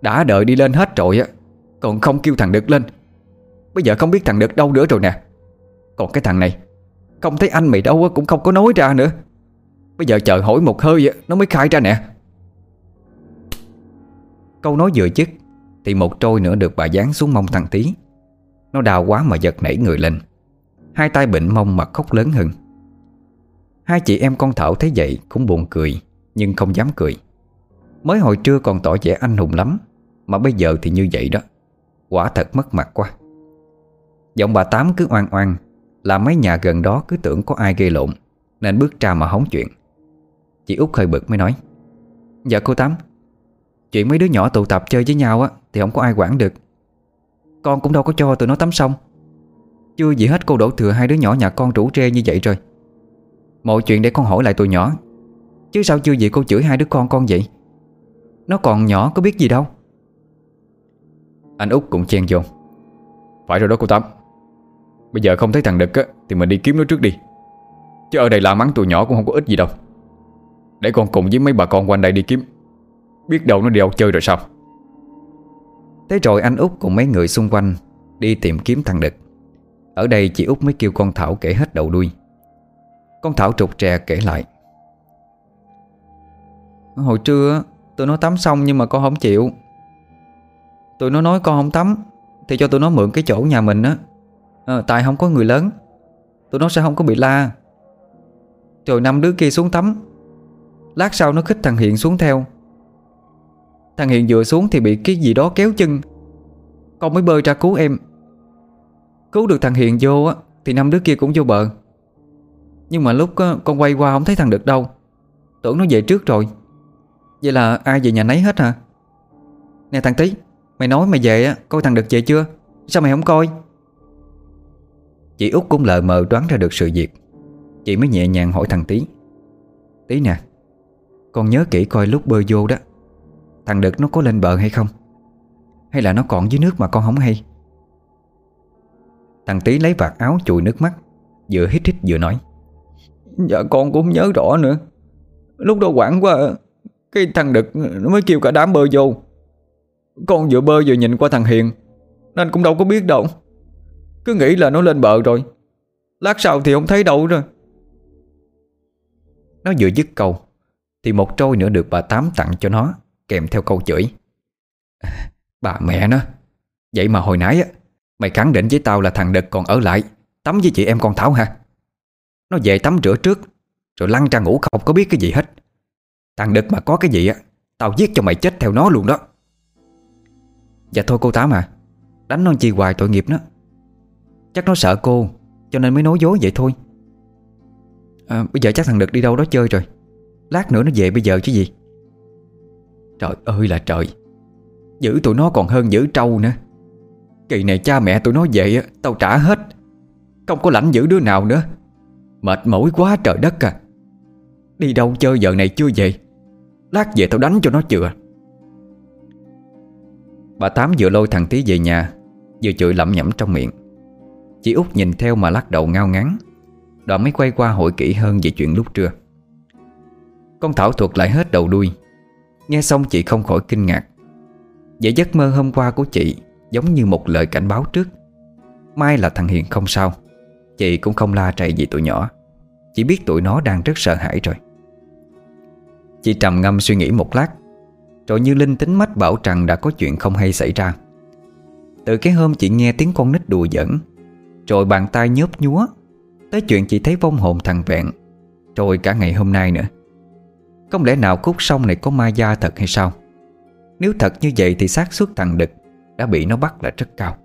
Đã đợi đi lên hết rồi á Còn không kêu thằng Đực lên. Bây giờ không biết thằng Đực đâu nữa rồi nè. Còn cái thằng này Không thấy anh mày đâu cũng không có nói ra nữa. Bây giờ chờ hỏi một hơi Nó mới khai ra nè. Câu nói vừa dứt Thì một trôi nữa được bà dán xuống mông thằng tí Nó đau quá mà giật nảy người lên Hai tay bệnh mông mà khóc lớn hơn. Hai chị em con Thảo thấy vậy Cũng buồn cười, Nhưng không dám cười. Mới hồi trưa còn tỏ vẻ anh hùng lắm, Mà bây giờ thì như vậy đó. Quả thật mất mặt quá. Giọng bà Tám cứ oan oan, Là mấy nhà gần đó cứ tưởng có ai gây lộn, Nên bước ra mà hóng chuyện. Chị út hơi bực mới nói Dạ cô Tám, Chuyện mấy đứa nhỏ tụ tập chơi với nhau á, Thì không có ai quản được. Con cũng đâu có cho tụi nó tắm xong. Chưa gì hết cô đổ thừa hai đứa nhỏ nhà con rủ rê như vậy rồi. Mọi chuyện để con hỏi lại tụi nhỏ, Chứ sao chưa gì cô chửi hai đứa con con vậy? Nó còn nhỏ, có biết gì đâu. Anh út cũng chen vô. Phải rồi đó cô Tám. Bây giờ không thấy thằng Đực á, Thì mình đi kiếm nó trước đi. Chứ ở đây la mắng tụi nhỏ cũng không có ích gì đâu. Để con cùng với mấy bà con quanh đây đi kiếm. Biết đâu nó đi đâu chơi rồi sao? Thế rồi anh út cùng mấy người xung quanh Đi tìm kiếm thằng Đực. Ở đây chị út mới kêu con Thảo kể hết đầu đuôi. Con Thảo trục trè kể lại. Hồi trưa Tụi nó tắm xong nhưng mà con không chịu. Tụi nó nói con không tắm Thì cho tụi nó mượn cái chỗ nhà mình á. À, Tại không có người lớn Tụi nó sẽ không có bị la. Rồi năm đứa kia xuống tắm. Lát sau nó khích thằng Hiện xuống theo. Thằng Hiện vừa xuống thì bị cái gì đó kéo chân. Con mới bơi ra cứu em. Cứu được thằng Hiền vô á Thì năm đứa kia cũng vô bờ. Nhưng mà lúc á, con quay qua không thấy thằng được đâu. Tưởng nó về trước rồi. Vậy là ai về nhà nấy hết hả? Nè thằng Tí Mày nói mày về á Coi thằng được về chưa? Sao mày không coi? Chị út cũng lờ mờ đoán ra được sự việc. Chị mới nhẹ nhàng hỏi thằng Tí Tí nè Con nhớ kỹ coi lúc bơi vô đó Thằng Đực nó có lên bờ hay không? Hay là nó còn dưới nước mà con không hay? Thằng Tí lấy vạt áo chùi nước mắt Vừa hít hít vừa nói. Dạ con cũng nhớ rõ nữa. Lúc đó quảng quá Cái thằng Đực nó mới kêu cả đám bơi vô. Con vừa bơi vừa nhìn qua thằng Hiền Nên cũng đâu có biết đâu. Cứ nghĩ là nó lên bờ rồi Lát sau thì không thấy đâu rồi Nó vừa dứt câu Thì một trôi nữa được bà Tám tặng cho nó Kèm theo câu chửi. Bà mẹ nó Vậy mà hồi nãy á Mày khẳng định với tao là thằng Đực còn ở lại. Tắm với chị em con Thảo hả? Nó về tắm rửa trước Rồi lăn ra ngủ không có biết cái gì hết. Thằng Đực mà có cái gì á Tao giết cho mày chết theo nó luôn đó. Dạ thôi cô Tám à Đánh nó chi hoài tội nghiệp nó. Chắc nó sợ cô Cho nên mới nói dối vậy thôi. À, Bây giờ chắc thằng Đực đi đâu đó chơi rồi. Lát nữa nó về bây giờ chứ gì. Trời ơi là trời. Giữ tụi nó còn hơn giữ trâu nữa. Kỳ này cha mẹ tụi nó về Tao trả hết. Không có lãnh giữ đứa nào nữa. Mệt mỏi quá trời đất à. Đi đâu chơi giờ này chưa về? Lát về tao đánh cho nó chừa. Bà Tám vừa lôi thằng Tí về nhà, Vừa chửi lẩm nhẩm trong miệng. Chị út nhìn theo mà lắc đầu ngao ngắn Đoạn mới quay qua hội kỹ hơn về chuyện lúc trưa. Con Thảo thuật lại hết đầu đuôi. Nghe xong chị không khỏi kinh ngạc. Vậy giấc mơ hôm qua của chị Giống như một lời cảnh báo trước. Mai là thằng Hiền không sao, Chị cũng không la trầy gì tụi nhỏ. Chỉ biết tụi nó đang rất sợ hãi rồi. Chị trầm ngâm suy nghĩ một lát, Rồi như linh tính mách bảo rằng đã có chuyện không hay xảy ra. Từ cái hôm chị nghe tiếng con nít đùa giỡn, Rồi bàn tay nhớp nhúa, Tới chuyện chị thấy vong hồn thằng vẹn, Rồi cả ngày hôm nay nữa. Không lẽ nào khúc sông này có ma gia thật hay sao? Nếu thật như vậy thì xác suất thằng Đực. Đã bị nó bắt là rất cao.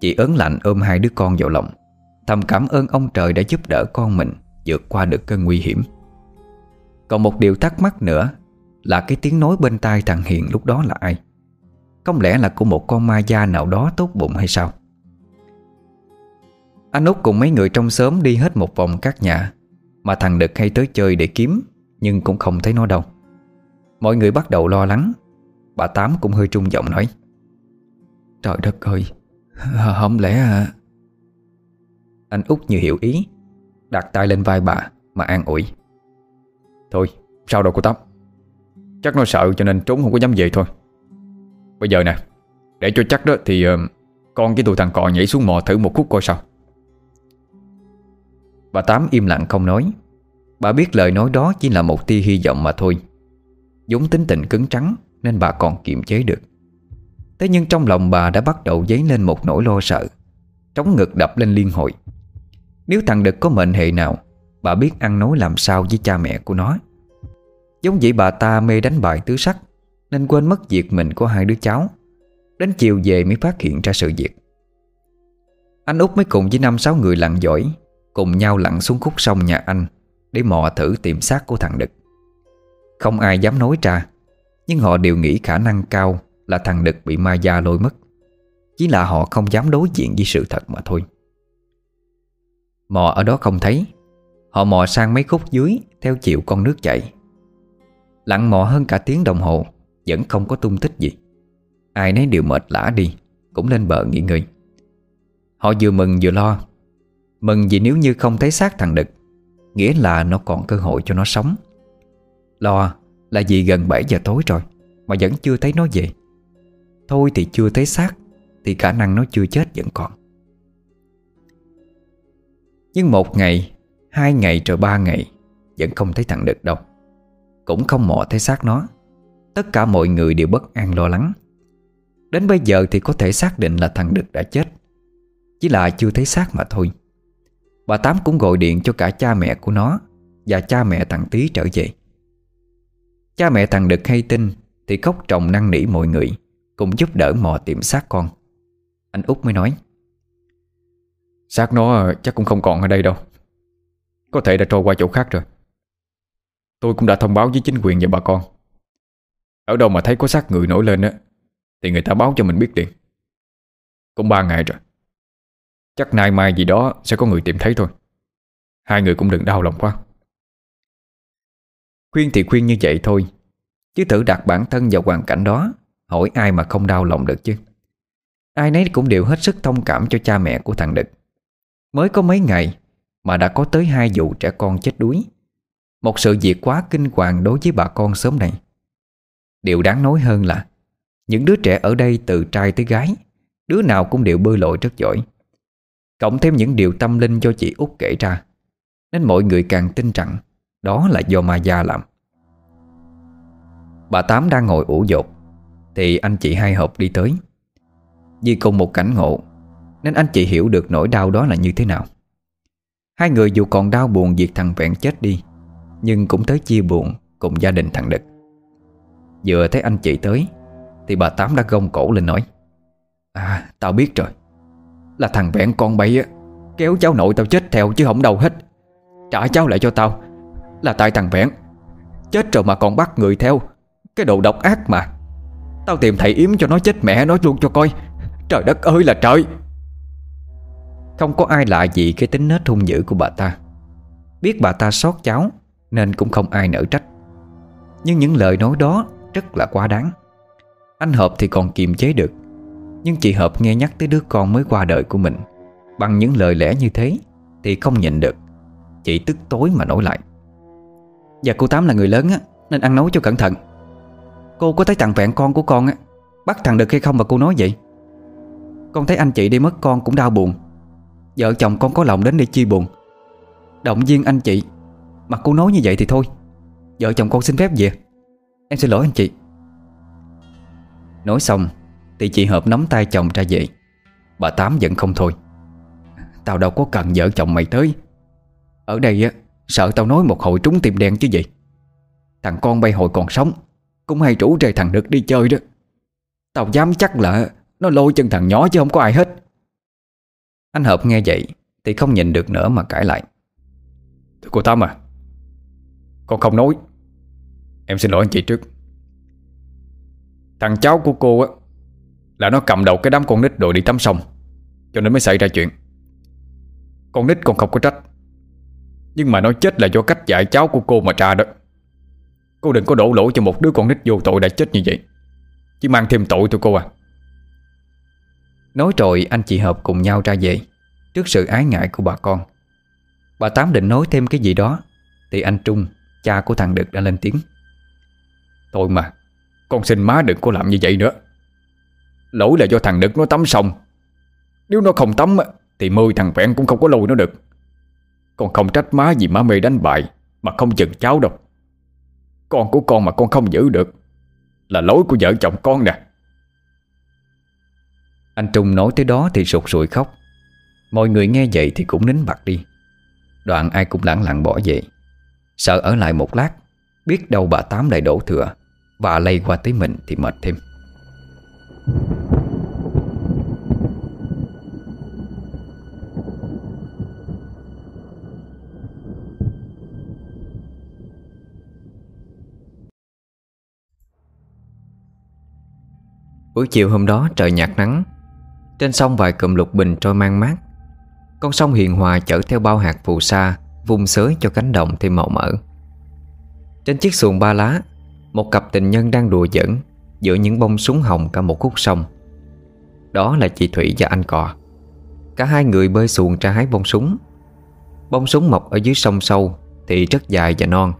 Chị ớn lạnh ôm hai đứa con vào lòng, Thầm cảm ơn ông trời đã giúp đỡ con mình Vượt qua được cơn nguy hiểm. Còn một điều thắc mắc nữa Là cái tiếng nói bên tai thằng Hiền lúc đó là ai? Không lẽ là của một con ma gia nào đó tốt bụng hay sao? Anh út cùng mấy người trong xóm đi hết một vòng các nhà, Mà thằng Đực hay tới chơi để kiếm, Nhưng cũng không thấy nó đâu. Mọi người bắt đầu lo lắng. Bà Tám cũng hơi trung giọng nói. Trời đất ơi Không lẽ à. Anh út như hiểu ý Đặt tay lên vai bà Mà an ủi. Thôi sao đâu cô tóc, Chắc nó sợ cho nên trốn không có dám về thôi. Bây giờ nè Để cho chắc đó thì uh, Con với tụi thằng cò nhảy xuống mò thử một khúc coi sao. Bà Tám im lặng không nói. Bà biết lời nói đó chỉ là một tia hy vọng mà thôi. Vốn tính tình cứng trắng Nên bà còn kiềm chế được. Thế nhưng trong lòng bà đã bắt đầu dấy lên một nỗi lo sợ. Trống ngực đập lên liên hồi. Nếu thằng Đực có mệnh hệ nào, Bà biết ăn nói làm sao với cha mẹ của nó. Giống vậy bà ta mê đánh bài tứ sắc, Nên quên mất việc mình có hai đứa cháu. Đến chiều về mới phát hiện ra sự việc. Anh út mới cùng với năm sáu người lặn giỏi, Cùng nhau lặn xuống khúc sông nhà anh Để mò thử tìm xác của thằng Đực. Không ai dám nói ra, Nhưng họ đều nghĩ khả năng cao là thằng Đực bị ma gia lôi mất. Chỉ là họ không dám đối diện với sự thật mà thôi. Mò ở đó không thấy. Họ mò sang mấy khúc dưới, Theo chiều con nước chảy. Lặng mò hơn cả tiếng đồng hồ, Vẫn không có tung tích gì. Ai nấy đều mệt lã đi, Cũng lên bờ nghỉ ngơi. Họ vừa mừng vừa lo. Mừng vì nếu như không thấy xác thằng Đực, Nghĩa là nó còn cơ hội cho nó sống. Lo là vì gần 7 giờ tối rồi, Mà vẫn chưa thấy nó về. Thôi thì chưa thấy xác, Thì khả năng nó chưa chết vẫn còn. Nhưng một ngày, Hai ngày rồi ba ngày, Vẫn không thấy thằng Đực đâu. Cũng không mò thấy xác nó. Tất cả mọi người đều bất an lo lắng. Đến bây giờ thì có thể xác định là thằng Đực đã chết. Chỉ là chưa thấy xác mà thôi. Bà Tám cũng gọi điện cho cả cha mẹ của nó Và cha mẹ thằng Tý trở về. Cha mẹ thằng Đực hay tin Thì khóc trồng năn nỉ mọi người cũng giúp đỡ mò tìm xác con. Anh út mới nói, Xác nó ờ, chắc cũng không còn ở đây đâu. Có thể đã trôi qua chỗ khác rồi. Tôi cũng đã thông báo với chính quyền và bà con. Ở đâu mà thấy có xác người nổi lên á, Thì người ta báo cho mình biết liền. Cũng ba ngày rồi. Chắc nay mai gì đó sẽ có người tìm thấy thôi. Hai người cũng đừng đau lòng quá. Khuyên thì khuyên như vậy thôi, Chứ thử đặt bản thân vào hoàn cảnh đó Hỏi ai mà không đau lòng được chứ? Ai nấy cũng đều hết sức thông cảm cho cha mẹ của thằng Đực Mới có mấy ngày Mà đã có tới hai vụ trẻ con chết đuối. Một sự việc quá kinh hoàng đối với bà con sớm này. Điều đáng nói hơn là Những đứa trẻ ở đây từ trai tới gái, Đứa nào cũng đều bơi lội rất giỏi. Cộng thêm những điều tâm linh cho chị út kể ra, Nên mọi người càng tin rằng Đó là do ma gia làm. Bà Tám đang ngồi ủ dột thì anh chị hai hộp đi tới. Vì cùng một cảnh ngộ, Nên anh chị hiểu được nỗi đau đó là như thế nào. Hai người dù còn đau buồn việc thằng Vẹn chết đi, Nhưng cũng tới chia buồn cùng gia đình thằng Đực. Vừa thấy anh chị tới, Thì bà Tám đã gông cổ lên nói À tao biết rồi. Là thằng vẹn con bay á, Kéo cháu nội tao chết theo chứ không đâu hết. Trả cháu lại cho tao, Là tại thằng vẹn. Chết rồi mà còn bắt người theo, Cái đồ độc ác mà. Tao tìm thầy yếm cho nó chết mẹ nó luôn cho coi. Trời đất ơi là trời. Không có ai lạ gì cái tính nết hung dữ của bà ta. Biết bà ta sót cháu, Nên cũng không ai nỡ trách. Nhưng những lời nói đó Rất là quá đáng. Anh Hợp thì còn kiềm chế được, nhưng chị Hợp nghe nhắc tới đứa con mới qua đời của mình, Bằng những lời lẽ như thế Thì không nhịn được. Chị tức tối mà nói lại. Và cô Tám là người lớn á, Nên ăn nấu cho cẩn thận. Cô có thấy tặng vẹn con của con á, Bắt thằng được hay không mà cô nói vậy? Con thấy anh chị đi mất con cũng đau buồn. Vợ chồng con có lòng đến để chia buồn. Động viên anh chị, Mà cô nói như vậy thì thôi. Vợ chồng con xin phép về. Em xin lỗi anh chị. Nói xong, thì chị Hợp nắm tay chồng ra về. Bà Tám vẫn không thôi. Tao đâu có cần vợ chồng mày tới. Ở đây á, Sợ tao nói một hồi trúng tim đen chứ gì. Thằng con bay hồi còn sống. Cũng hay rủ rề thằng Đực đi chơi đó. Tao dám chắc là Nó lôi chân thằng nhỏ chứ không có ai hết. Anh Hợp nghe vậy Thì không nhìn được nữa mà cãi lại. Thưa cô Tám à Con không nói. Em xin lỗi anh chị trước. Thằng cháu của cô á, là nó cầm đầu cái đám con nít đội đi tắm sông Cho nên mới xảy ra chuyện. Con nít còn không có trách, Nhưng mà nó chết là do cách dạy cháu của cô mà ra đó. Cô đừng có đổ lỗi cho một đứa con nít vô tội đã chết như vậy. Chỉ mang thêm tội thôi cô à. Nói rồi anh chị Hợp cùng nhau ra về. Trước sự ái ngại của bà con Bà Tám định nói thêm cái gì đó Thì anh Trung Cha của thằng Đực đã lên tiếng. Thôi mà Con xin má đừng có làm như vậy nữa. Lỗi là do thằng Đực nó tắm xong. Nếu nó không tắm Thì mười thằng vẹn cũng không có lôi nó được. Con không trách má vì má mê đánh bại Mà không chừng cháu đâu con của con mà con không giữ được. Là lỗi của vợ chồng con nè. Anh Trung nói tới đó thì sụt sùi khóc. Mọi người nghe vậy thì cũng nín bặt đi. Đoạn ai cũng lặng lặng bỏ về. Sợ ở lại một lát, Biết đâu bà Tám lại đổ thừa. Và lây qua tới mình thì mệt thêm. Buổi chiều hôm đó trời nhạt nắng. Trên sông vài cụm lục bình trôi mang mát. Con sông hiền hòa chở theo bao hạt phù sa Vung xới cho cánh đồng thêm màu mỡ. Trên chiếc xuồng ba lá, Một cặp tình nhân đang đùa giỡn Giữa những bông súng hồng cả một khúc sông. Đó là chị Thủy và anh Cò. Cả hai người bơi xuồng ra hái bông súng. Bông súng mọc ở dưới sông sâu Thì rất dài và non.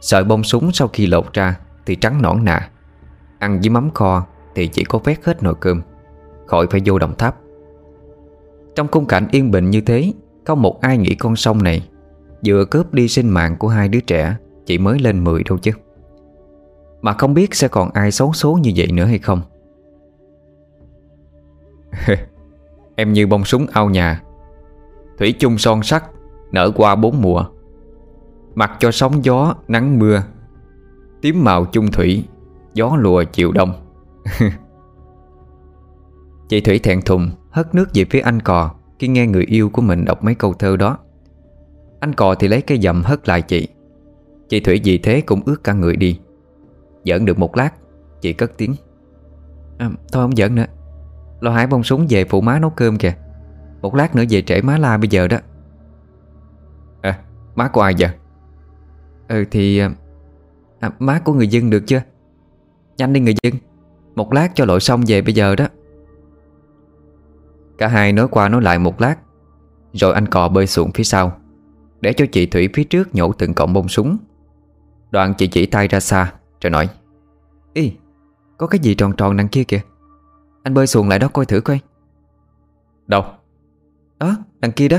Sợi bông súng sau khi lột ra Thì trắng nõn nà, Ăn với mắm kho. Thì chỉ có vét hết nồi cơm. Khỏi phải vô đồng tháp. Trong khung cảnh yên bình như thế Không một ai nghĩ con sông này, Vừa cướp đi sinh mạng của hai đứa trẻ, Chỉ mới lên 10 đâu chứ. Mà không biết sẽ còn ai xấu số như vậy nữa hay không. Em như bông súng ao nhà. Thủy chung son sắc Nở qua bốn mùa. Mặc cho sóng gió, nắng mưa. Tím màu chung thủy, Gió lùa chiều đông. Chị Thủy thẹn thùng Hất nước về phía anh cò Khi nghe người yêu của mình đọc mấy câu thơ đó. Anh cò thì lấy cây dầm hất lại chị. Chị Thủy vì thế cũng ướt cả người đi. Giỡn được một lát Chị cất tiếng. À, Thôi không giỡn nữa. Lo hải bông súng về phụ má nấu cơm kìa. Một lát nữa về trễ má la bây giờ đó. À má của ai vậy? Ừ thì à, à Má của người dân được chưa? Nhanh đi người dân. Một lát cho lội xong về bây giờ đó. Cả hai nói qua nói lại một lát Rồi anh cò bơi xuống phía sau Để cho chị Thủy phía trước nhổ từng cọng bông súng. Đoạn chị chỉ tay ra xa Rồi nói Ý có cái gì tròn tròn đằng kia kìa? Anh bơi xuồng lại đó coi thử coi. Đâu? Đó đằng kia đó.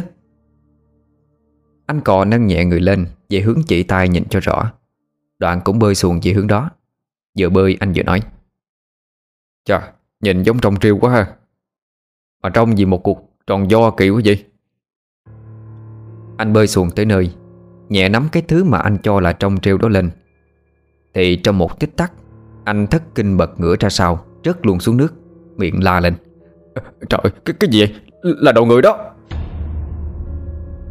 Anh cò nâng nhẹ người lên Về hướng chỉ tay nhìn cho rõ. Đoạn cũng bơi xuồng về hướng đó. Vừa bơi anh vừa nói Chà nhìn giống trong triêu quá ha. Mà trong gì một cuộc tròn do kỳ quá vậy? Anh bơi xuồng tới nơi Nhẹ nắm cái thứ mà anh cho là trong triêu đó lên. Thì trong một tích tắc Anh thất kinh bật ngửa ra sau Rớt luôn xuống nước Miệng la lên. Trời cái, cái gì vậy? Là đầu người đó.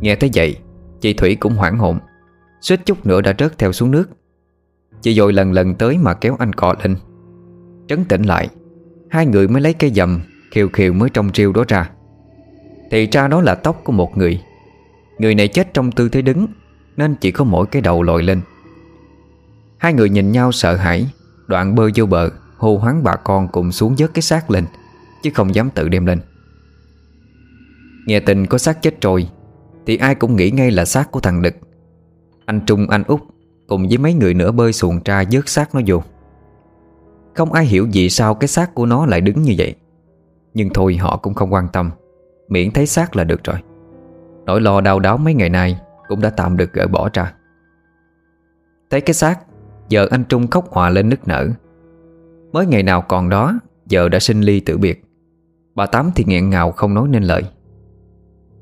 Nghe thấy vậy Chị Thủy cũng hoảng hồn. Suýt chút nữa đã rớt theo xuống nước. Chị dội lần lần tới mà kéo anh cọ lên. Trấn tĩnh lại Hai người mới lấy cây dầm Khiều khiều mới trong riêu đó ra. Thì ra đó là tóc của một người. Người này chết trong tư thế đứng Nên chỉ có mỗi cái đầu lồi lên. Hai người nhìn nhau sợ hãi Đoạn bơi vô bờ Hô hoáng bà con cùng xuống vớt cái xác lên Chứ không dám tự đem lên. Nghe tin có xác chết rồi, Thì ai cũng nghĩ ngay là xác của thằng Đực. Anh Trung anh Út Cùng với mấy người nữa bơi xuồng ra vớt xác nó vô. Không ai hiểu vì sao cái xác của nó lại đứng như vậy. Nhưng thôi, họ cũng không quan tâm. Miễn thấy xác là được rồi. Nỗi lo đau đáo mấy ngày nay Cũng đã tạm được gỡ bỏ ra. Thấy cái xác Giờ anh Trung khóc hòa lên nức nở. Mới ngày nào còn đó Giờ đã sinh ly tử biệt. Bà Tám thì nghẹn ngào không nói nên lời.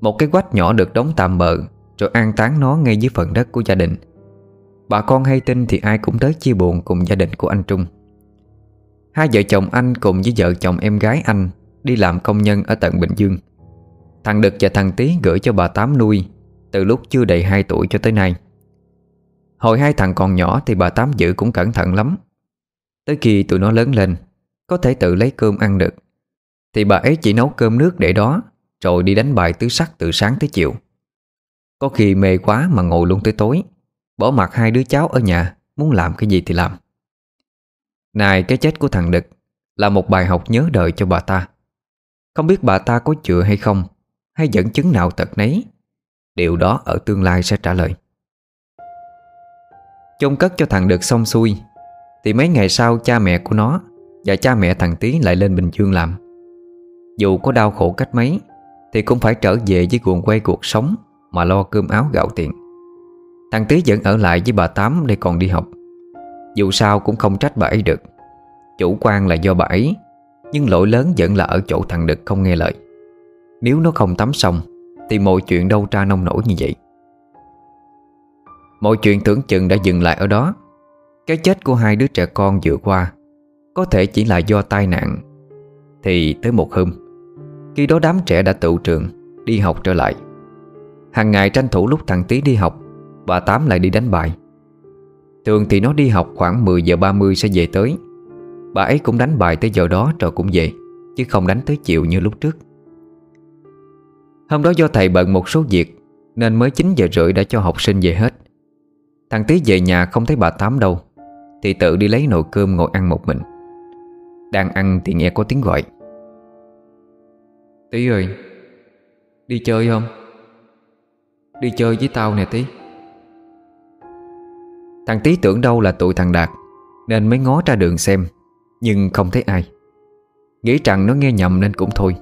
Một cái quách nhỏ được đóng tạm bờ Rồi an táng nó ngay dưới phần đất của gia đình. Bà con hay tin thì ai cũng tới chia buồn cùng gia đình của anh Trung. Hai vợ chồng anh cùng với vợ chồng em gái anh Đi làm công nhân ở tận Bình Dương. Thằng Đực và thằng Tý gửi cho bà Tám nuôi Từ lúc chưa đầy 2 tuổi cho tới nay. Hồi hai thằng còn nhỏ thì bà Tám giữ cũng cẩn thận lắm. Tới khi tụi nó lớn lên, Có thể tự lấy cơm ăn được. Thì bà ấy chỉ nấu cơm nước để đó, Rồi đi đánh bài tứ sắc từ sáng tới chiều. Có khi mê quá mà ngồi luôn tới tối, Bỏ mặt hai đứa cháu ở nhà, Muốn làm cái gì thì làm. Này, cái chết của thằng Đực Là một bài học nhớ đời cho bà ta. Không biết bà ta có chữa hay không, Hay dẫn chứng nào tật nấy. Điều đó ở tương lai sẽ trả lời. Chôn cất cho thằng Đực xong xuôi, Thì mấy ngày sau cha mẹ của nó Và cha mẹ thằng Tý lại lên Bình Dương làm. Dù có đau khổ cách mấy, Thì cũng phải trở về với cuộn quay cuộc sống Mà lo cơm áo gạo tiền. Thằng Tý vẫn ở lại với bà Tám để còn đi học. Dù sao cũng không trách bà ấy được. Chủ quan là do bà ấy, Nhưng lỗi lớn vẫn là ở chỗ thằng Đực không nghe lời. Nếu nó không tắm xong, Thì mọi chuyện đâu ra nông nổi như vậy. Mọi chuyện tưởng chừng đã dừng lại ở đó. Cái chết của hai đứa trẻ con vừa qua, Có thể chỉ là do tai nạn. Thì tới một hôm, Khi đó đám trẻ đã tự trường, Đi học trở lại. Hàng ngày tranh thủ lúc thằng Tý đi học, Bà Tám lại đi đánh bài. Thường thì nó đi học khoảng 10 giờ 30 sẽ về tới. Bà ấy cũng đánh bài tới giờ đó rồi cũng về, Chứ không đánh tới chiều như lúc trước. Hôm đó do thầy bận một số việc, Nên mới 9 giờ rưỡi đã cho học sinh về hết. Thằng Tý về nhà không thấy bà Tám đâu, Thì tự đi lấy nồi cơm ngồi ăn một mình. Đang ăn thì nghe có tiếng gọi. Tý ơi, Đi chơi không? Đi chơi với tao nè Tí Thằng Tý tưởng đâu là tụi thằng Đạt, Nên mới ngó ra đường xem, Nhưng không thấy ai. Nghĩ rằng nó nghe nhầm nên cũng thôi.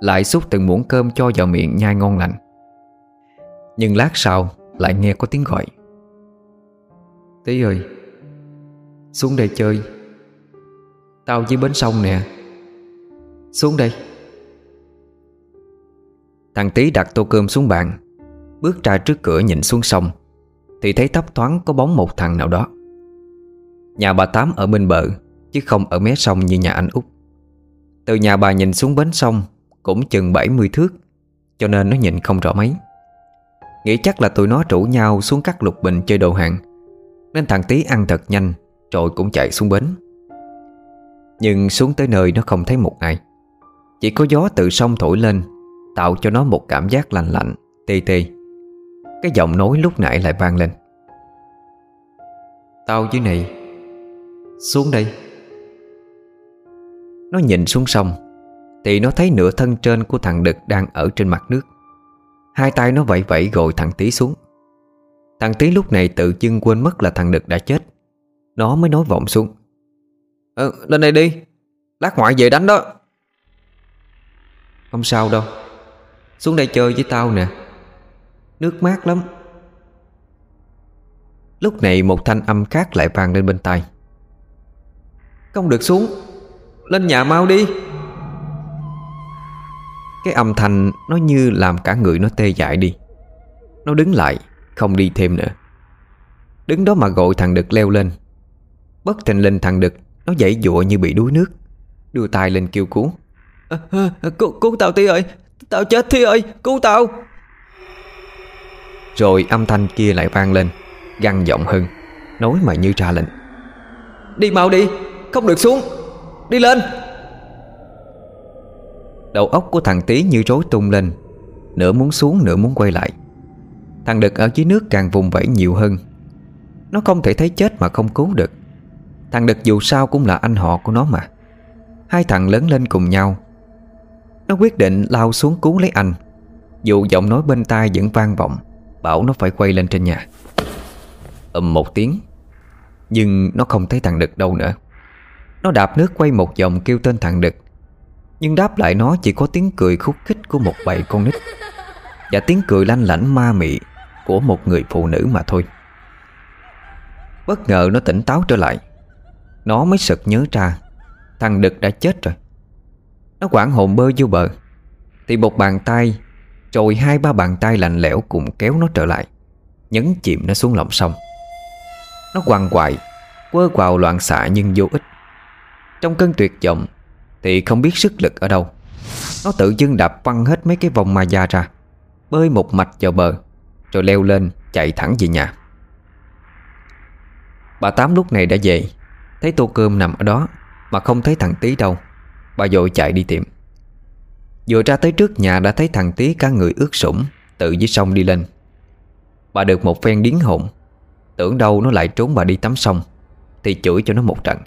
Lại xúc từng muỗng cơm cho vào miệng nhai ngon lành. Nhưng lát sau Lại nghe có tiếng gọi. Tí ơi, Xuống đây chơi. Tao dưới bến sông nè. Xuống đây. Thằng Tý đặt tô cơm xuống bàn, Bước ra trước cửa nhìn xuống sông. Thì thấy thấp thoáng có bóng một thằng nào đó. Nhà bà Tám ở bên bờ, Chứ không ở mé sông như nhà anh út. Từ nhà bà nhìn xuống bến sông, Cũng chừng 70 thước, Cho nên nó nhìn không rõ mấy. Nghĩ chắc là tụi nó rủ nhau xuống cắt lục bình chơi đồ hàng, Nên thằng Tí ăn thật nhanh, Rồi cũng chạy xuống bến. Nhưng xuống tới nơi nó không thấy một ai. Chỉ có gió từ sông thổi lên, Tạo cho nó một cảm giác lạnh lạnh, Tê tê. Cái giọng nói lúc nãy lại vang lên. Tao dưới này Xuống đây. Nó nhìn xuống sông Thì nó thấy nửa thân trên của thằng Đực Đang ở trên mặt nước. Hai tay nó vẫy vẫy gọi thằng Tí xuống. Thằng Tí lúc này tự dưng quên mất là thằng Đực đã chết. Nó mới nói vọng xuống. Ờ, lên đây đi Lát ngoại về đánh đó. Không sao đâu Xuống đây chơi với tao nè. Nước mát lắm. Lúc này một thanh âm khác lại vang lên bên tai. Không được xuống. Lên nhà mau đi. Cái âm thanh nó như làm cả người nó tê dại đi. Nó đứng lại Không đi thêm nữa. Đứng đó mà gọi thằng Đực leo lên. Bất thình lên thằng Đực Nó dãy dụa như bị đuối nước. Đưa tay lên kêu cứu. À, à, cứu, cứu tao thi ơi Tao chết thi ơi cứu tao rồi âm thanh kia lại vang lên Găng giọng hơn Nói mà như ra lệnh. Đi mau đi, Không được xuống, Đi lên. Đầu óc của thằng Tí như rối tung lên, Nửa muốn xuống nửa muốn quay lại. Thằng Đực ở dưới nước càng vùng vẫy nhiều hơn. Nó không thể thấy chết mà không cứu được. Thằng Đực dù sao cũng là anh họ của nó mà. Hai thằng lớn lên cùng nhau. Nó quyết định lao xuống cứu lấy anh. Dù giọng nói bên tai vẫn vang vọng Bảo nó phải quay lên trên nhà. Ầm một tiếng, Nhưng nó không thấy thằng Đực đâu nữa. Nó đạp nước quay một vòng kêu tên thằng Đực, Nhưng đáp lại nó chỉ có tiếng cười khúc khích của một bầy con nít Và tiếng cười lanh lảnh ma mị Của một người phụ nữ mà thôi. Bất ngờ nó tỉnh táo trở lại, Nó mới sực nhớ ra Thằng Đực đã chết rồi. Nó quảng hồn bơi vô bờ, Thì một bàn tay rồi hai ba bàn tay lạnh lẽo cùng kéo nó trở lại. Nhấn chìm nó xuống lòng sông. Nó quằn quại, Quơ quào loạn xạ nhưng vô ích. Trong cơn tuyệt vọng Thì không biết sức lực ở đâu. Nó tự dưng đạp văng hết mấy cái vòng ma da ra, Bơi một mạch vào bờ, Rồi leo lên, chạy thẳng về nhà. Bà Tám lúc này đã về, Thấy tô cơm nằm ở đó Mà không thấy thằng Tí đâu. Bà dội chạy đi tìm. Vừa ra tới trước nhà đã thấy thằng Tí cả người ướt sũng, Tự dưới sông đi lên. Bà được một phen điến hồn, Tưởng đâu nó lại trốn bà đi tắm sông, Thì chửi cho nó một trận.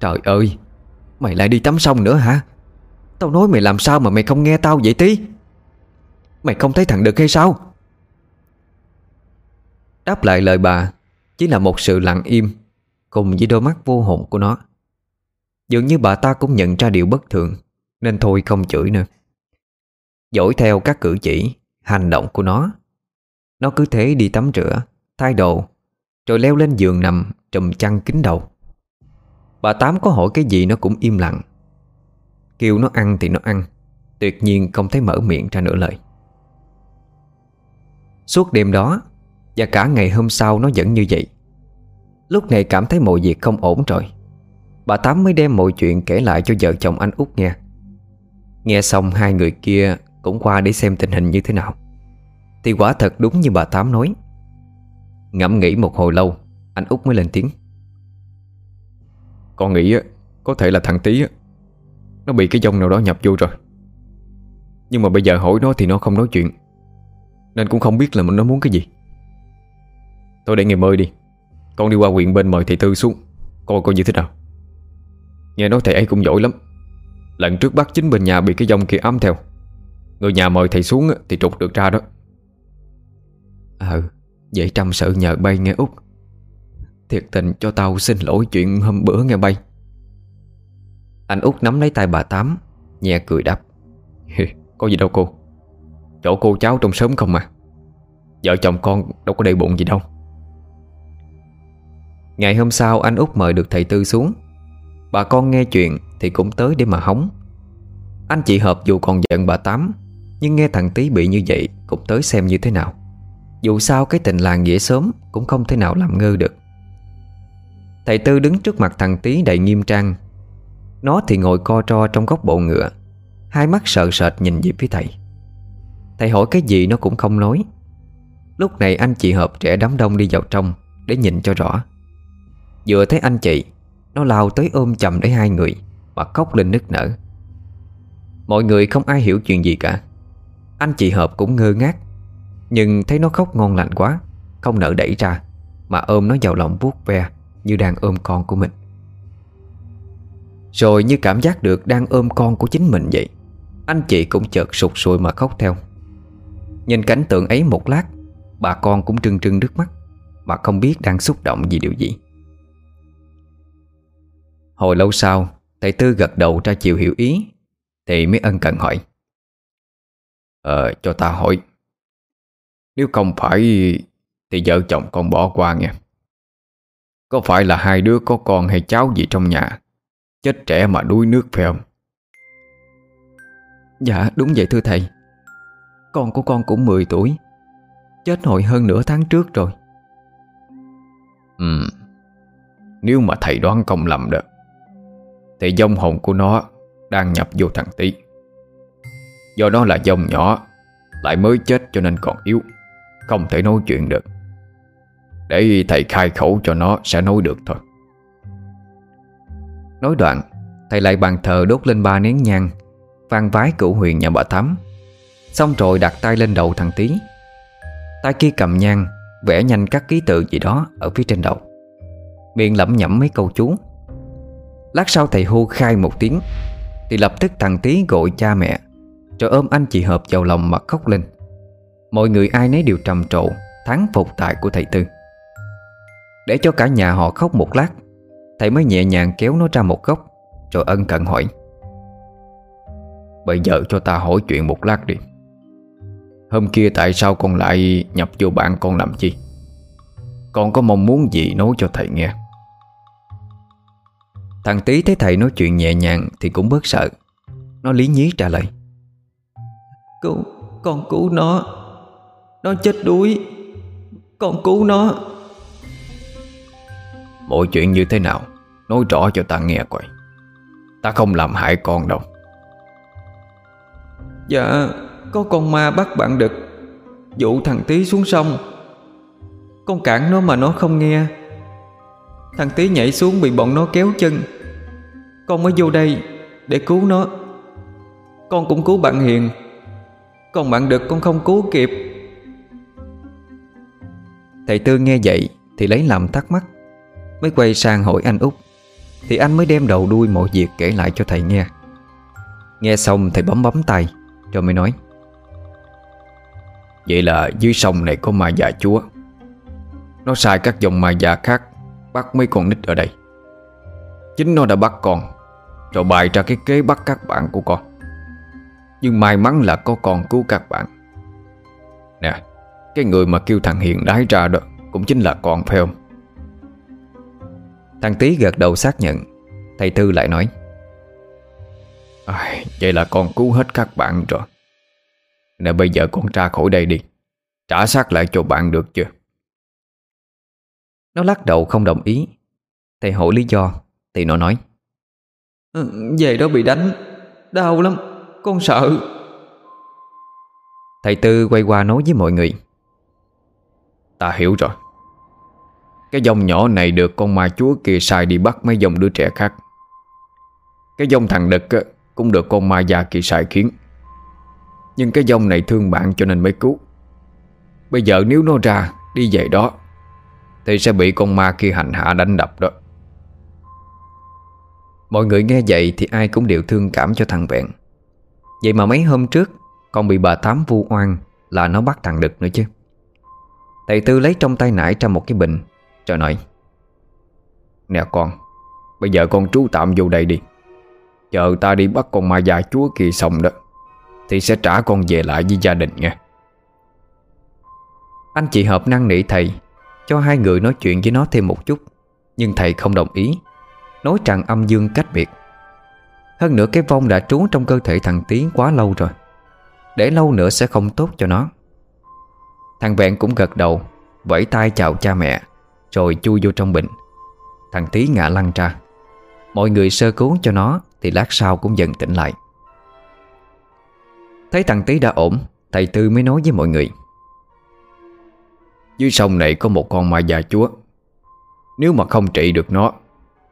Trời ơi, Mày lại đi tắm sông nữa hả? Tao nói mày làm sao mà mày không nghe tao vậy tí Mày không thấy thằng được hay sao? Đáp lại lời bà, Chỉ là một sự lặng im, Cùng với đôi mắt vô hồn của nó. Dường như bà ta cũng nhận ra điều bất thường. Nên thôi không chửi nữa. Dỗi theo các cử chỉ, Hành động của nó. Nó cứ thế đi tắm rửa, Thay đồ, Rồi leo lên giường nằm, Trùm chăn kín đầu. Bà Tám có hỏi cái gì nó cũng im lặng. Kêu nó ăn thì nó ăn, Tuyệt nhiên không thấy mở miệng ra nửa lời. Suốt đêm đó, Và cả ngày hôm sau nó vẫn như vậy. Lúc này cảm thấy mọi việc không ổn rồi. Bà Tám mới đem mọi chuyện kể lại cho vợ chồng anh út nghe. Nghe xong hai người kia cũng qua để xem tình hình như thế nào. Thì quả thật đúng như bà Tám nói. Ngẫm nghĩ một hồi lâu, Anh út mới lên tiếng. Con nghĩ có thể là thằng Tý Nó bị cái dông nào đó nhập vô rồi. Nhưng mà bây giờ hỏi nó thì nó không nói chuyện, Nên cũng không biết là nó muốn cái gì. Tôi để ngày mời đi, Con đi qua huyện bên mời thầy Tư xuống, Coi coi như thế nào. Nghe nói thầy ấy cũng giỏi lắm. Lần trước bắt chính bên nhà bị cái dòng kia ám theo. Người nhà mời thầy xuống thì trục được ra đó. Ờ, ừ Vậy trăm sự nhờ bay nghe út. Thiệt tình cho tao xin lỗi chuyện hôm bữa nghe bay. Anh út nắm lấy tay bà Tám, Nhẹ cười đáp. Có gì đâu cô. Chỗ cô cháu trong sớm không mà. Vợ chồng con đâu có đầy bụng gì đâu. Ngày hôm sau, anh út mời được thầy Tư xuống. Bà con nghe chuyện thì cũng tới để mà hóng. Anh chị Hợp dù còn giận bà Tám, Nhưng nghe thằng Tý bị như vậy Cũng tới xem như thế nào. Dù sao cái tình làng nghĩa sớm Cũng không thể nào làm ngơ được. Thầy Tư đứng trước mặt thằng Tý đầy nghiêm trang. Nó thì ngồi co ro trong góc bộ ngựa, Hai mắt sợ sệt nhìn về phía thầy. Thầy hỏi cái gì nó cũng không nói. Lúc này anh chị Hợp trẻ đám đông đi vào trong Để nhìn cho rõ. Vừa thấy anh chị nó lao tới ôm chầm lấy hai người Mà khóc lên nức nở. Mọi người không ai hiểu chuyện gì cả. Anh chị Hợp cũng ngơ ngác, Nhưng thấy nó khóc ngon lành quá, Không nỡ đẩy ra Mà ôm nó vào lòng vuốt ve Như đang ôm con của mình. Rồi như cảm giác được đang ôm con của chính mình vậy, Anh chị cũng chợt sụt sùi mà khóc theo. Nhìn cảnh tượng ấy một lát, Bà con cũng trưng trưng nước mắt Mà không biết đang xúc động vì điều gì. Hồi lâu sau Thầy Tư gật đầu ra chiều hiểu ý. Thì mới ân cần hỏi. Ờ cho ta hỏi. Nếu không phải Thì vợ chồng con bỏ qua nghe. Có phải là hai đứa có con hay cháu gì trong nhà? Chết trẻ mà đuối nước phải không? Dạ đúng vậy thưa thầy. Con của con cũng 10 tuổi. Chết hồi hơn nửa tháng trước rồi. Ừ. Nếu mà thầy đoán không lầm được thì dông hồn của nó Đang nhập vô thằng Tý. Do nó là dông nhỏ, Lại mới chết cho nên còn yếu, Không thể nói chuyện được. Để thầy khai khẩu cho nó Sẽ nói được thôi. Nói đoạn, Thầy lại bàn thờ đốt lên ba nén nhang, Vang vái cửu huyền nhà bà Thắm. Xong rồi đặt tay lên đầu thằng Tý. Tay kia cầm nhang, Vẽ nhanh các ký tự gì đó Ở phía trên đầu. Miệng lẩm nhẩm mấy câu chú. Lát sau thầy hô khai một tiếng, Thì lập tức thằng Tý gọi cha mẹ Rồi ôm anh chị Hợp vào lòng mà khóc lên. Mọi người ai nấy đều trầm trộ Thắng phục tại của thầy Tư. Để cho cả nhà họ khóc một lát, Thầy mới nhẹ nhàng kéo nó ra một góc, Rồi ân cần hỏi. Bây giờ cho ta hỏi chuyện một lát đi. Hôm kia tại sao con lại nhập vô bạn con làm chi? Con có mong muốn gì nói cho thầy nghe? Thằng Tý thấy thầy nói chuyện nhẹ nhàng Thì cũng bớt sợ. Nó lý nhí trả lời. Cứu, con cứu nó. Nó chết đuối. Con cứu nó. Mọi chuyện như thế nào Nói rõ cho ta nghe coi. Ta không làm hại con đâu. Dạ Có con ma bắt bạn đực. Dụ thằng Tý xuống sông. Con cản nó mà nó không nghe Thằng tí nhảy xuống bị bọn nó kéo chân. Con mới vô đây Để cứu nó. Con cũng cứu bạn Hiền. Còn bạn đực con không cứu kịp. Thầy Tư nghe vậy Thì lấy làm thắc mắc, Mới quay sang hỏi anh út. Thì anh mới đem đầu đuôi mọi việc kể lại cho thầy nghe. Nghe xong thầy bấm bấm tay, Rồi mới nói. Vậy là dưới sông này có ma già chúa. Nó sai các dòng ma già khác Bắt mấy con nít ở đây. Chính nó đã bắt con Rồi bày ra cái kế bắt các bạn của con. Nhưng may mắn là có con cứu các bạn. Nè Cái người mà kêu thằng Hiền đái ra đó Cũng chính là con phải không? Thằng Tý gật đầu xác nhận. Thầy Tư lại nói à, Vậy là con cứu hết các bạn rồi. Nè bây giờ con ra khỏi đây đi. Trả xác lại cho bạn được chưa? Nó lắc đầu không đồng ý. Thầy hỏi lý do. Thì nó nói. Ừ, Về đó bị đánh. Đau lắm. Con sợ. Thầy Tư quay qua nói với mọi người. Ta hiểu rồi. Cái dòng nhỏ này được con ma chúa kia sai đi bắt mấy dòng đứa trẻ khác. Cái dòng thằng đực cũng được con ma già kia sai khiến. Nhưng cái dòng này thương bạn cho nên mới cứu. Bây giờ nếu nó ra Đi về đó thì sẽ bị con ma kia hành hạ đánh đập đó. Mọi người nghe vậy thì ai cũng đều thương cảm cho thằng Vẹn. Vậy mà mấy hôm trước Còn bị bà Tám vu oan Là nó bắt thằng Đực nữa chứ. Thầy Tư lấy trong tay nải ra một cái bình Rồi nói, Nè con, Bây giờ con trú tạm vô đây đi. Chờ ta đi bắt con ma già chúa kia xong đó, Thì sẽ trả con về lại với gia đình nha Anh chị hợp năng nỉ thầy cho hai người nói chuyện với nó thêm một chút. Nhưng thầy không đồng ý, Nói rằng âm dương cách biệt. Hơn nữa cái vong đã trú trong cơ thể thằng tiến quá lâu rồi, Để lâu nữa sẽ không tốt cho nó. Thằng Vẹn cũng gật đầu, Vẫy tay chào cha mẹ, Rồi chui vô trong bình Thằng Tí ngã lăn ra. Mọi người sơ cứu cho nó Thì lát sau cũng dần tỉnh lại. Thấy thằng Tí đã ổn, Thầy Tư mới nói với mọi người. Dưới sông này có một con ma già chúa. Nếu mà không trị được nó,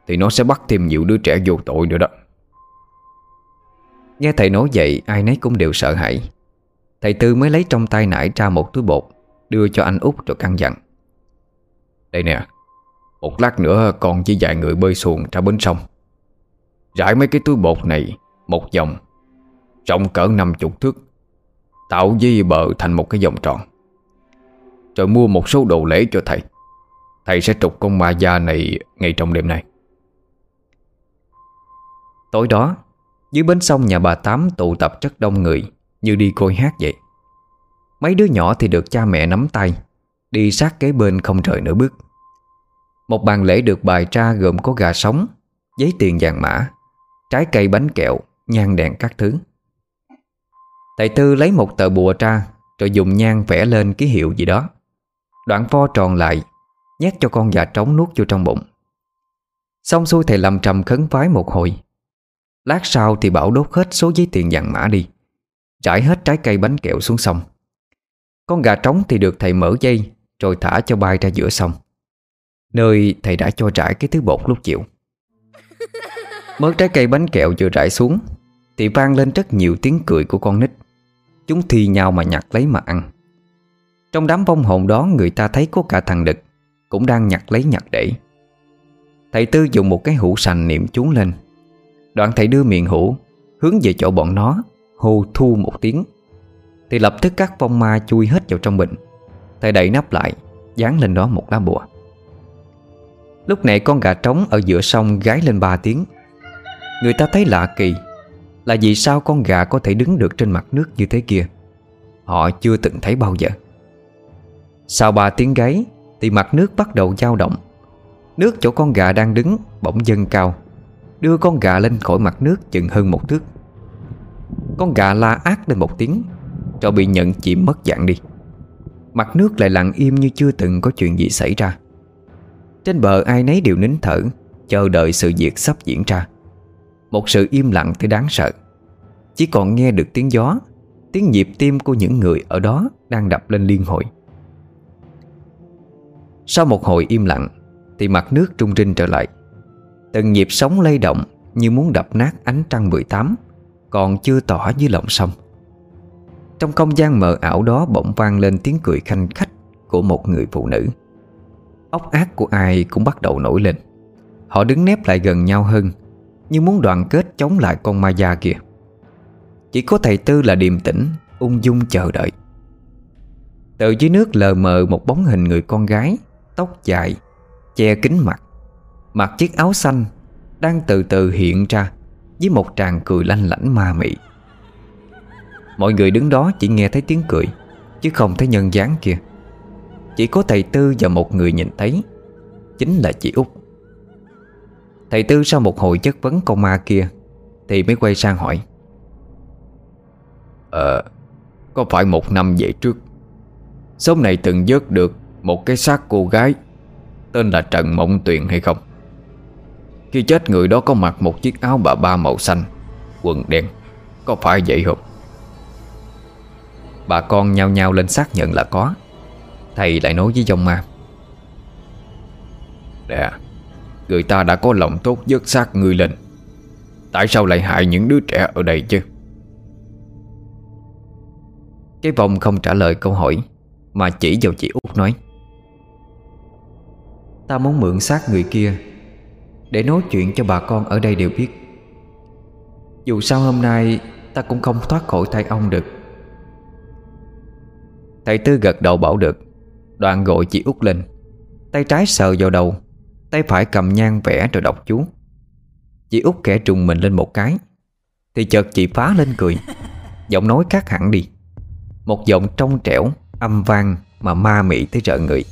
Thì nó sẽ bắt thêm nhiều đứa trẻ vô tội nữa đó. Nghe thầy nói vậy, Ai nấy cũng đều sợ hãi. Thầy Tư mới lấy trong tay nải ra một túi bột, Đưa cho anh út rồi căn dặn. Đây nè, Một lát nữa con chỉ dạy người bơi xuồng ra bến sông. Rải mấy cái túi bột này Một vòng, Rộng cỡ 50 thước, Tạo di bờ thành một cái vòng tròn. Rồi mua một số đồ lễ cho thầy. Thầy sẽ trục con ma da này Ngay trong đêm nay. Tối đó, Dưới bến sông nhà bà Tám tụ tập rất đông người, Như đi coi hát vậy. Mấy đứa nhỏ thì được cha mẹ nắm tay, Đi sát kế bên không rời nửa bước. Một bàn lễ được bày ra gồm có gà sống, Giấy tiền vàng mã, Trái cây bánh kẹo, Nhang đèn các thứ. Thầy Tư lấy một tờ bùa ra, Rồi dùng nhang vẽ lên ký hiệu gì đó. Đoạn vo tròn lại, Nhét cho con gà trống nuốt vô trong bụng. Xong xuôi thầy làm trầm khấn vái một hồi. Lát sau thì bảo đốt hết số giấy tiền vàng mã đi Trải hết trái cây bánh kẹo xuống sông. Con gà trống thì được thầy mở dây, Rồi thả cho bay ra giữa sông. Nơi thầy đã cho trải cái thứ bột lúc chiều. Mớ trái cây bánh kẹo vừa rải xuống, Thì vang lên rất nhiều tiếng cười của con nít. Chúng thi nhau mà nhặt lấy mà ăn. Trong đám vong hồn đó, người ta thấy có cả thằng đực, Cũng đang nhặt lấy nhặt để. Thầy Tư dùng một cái hũ sành niệm chú lên. Đoạn thầy đưa miệng hũ, Hướng về chỗ bọn nó, Hô thu một tiếng. Thì lập tức các vong ma chui hết vào trong bình. Thầy đậy nắp lại, Dán lên đó một lá bùa. Lúc này con gà trống ở giữa sông gái lên ba tiếng. Người ta thấy lạ kỳ, Là vì sao con gà có thể đứng được trên mặt nước như thế kia? Họ chưa từng thấy bao giờ. Sau ba tiếng gáy, Thì mặt nước bắt đầu dao động. Nước chỗ con gà đang đứng bỗng dâng cao, Đưa con gà lên khỏi mặt nước chừng hơn một thước. Con gà la ác lên một tiếng Rồi bị nhận chìm mất dạng đi. Mặt nước lại lặng im như chưa từng có chuyện gì xảy ra. Trên bờ ai nấy đều nín thở, Chờ đợi sự việc sắp diễn ra. Một sự im lặng tới đáng sợ. Chỉ còn nghe được tiếng gió, Tiếng nhịp tim của những người ở đó Đang đập lên liên hồi. Sau một hồi im lặng, Thì mặt nước trung rinh trở lại. Từng nhịp sóng lay động Như muốn đập nát ánh trăng 18 Còn chưa tỏ dưới lòng sông. Trong không gian mờ ảo đó Bỗng vang lên tiếng cười khanh khách Của một người phụ nữ. Ốc ác của ai cũng bắt đầu nổi lên. Họ đứng nép lại gần nhau hơn, Như muốn đoàn kết chống lại con ma da kia. Chỉ có thầy Tư là điềm tĩnh, Ung dung chờ đợi. Từ dưới nước lờ mờ một bóng hình người con gái Tóc dài, Che kính mặt. Mặc chiếc áo xanh Đang từ từ hiện ra Với một tràng cười lanh lảnh ma mị. Mọi người đứng đó chỉ nghe thấy tiếng cười, Chứ không thấy nhân dáng kia. Chỉ có thầy Tư và một người nhìn thấy, Chính là chị út. Thầy Tư sau một hồi chất vấn con ma kia, Thì mới quay sang hỏi. Ờ Có phải một năm về trước số này từng vớt được một cái xác cô gái. Tên là Trần Mộng Tuyền hay không? Khi chết, người đó có mặc một chiếc áo bà ba màu xanh, Quần đen. Có phải vậy không? Bà con nhao nhao lên xác nhận là có. Thầy lại nói với dòng ma. Nè, Người ta đã có lòng tốt dứt xác người lên. Tại sao lại hại những đứa trẻ ở đây chứ? Cái vòng không trả lời câu hỏi, Mà chỉ vào chị út nói. Ta muốn mượn xác người kia Để nói chuyện cho bà con ở đây đều biết. Dù sao hôm nay Ta cũng không thoát khỏi tay ông được. Thầy Tư gật đầu bảo được, Đoạn gọi chị út lên. Tay trái sờ vào đầu, Tay phải cầm nhang vẽ rồi đọc chú. Chị út kẻ trùng mình lên một cái, Thì chợt chị phá lên cười. Giọng nói khác hẳn đi. Một giọng trong trẻo, Âm vang mà ma mị tới trợ người.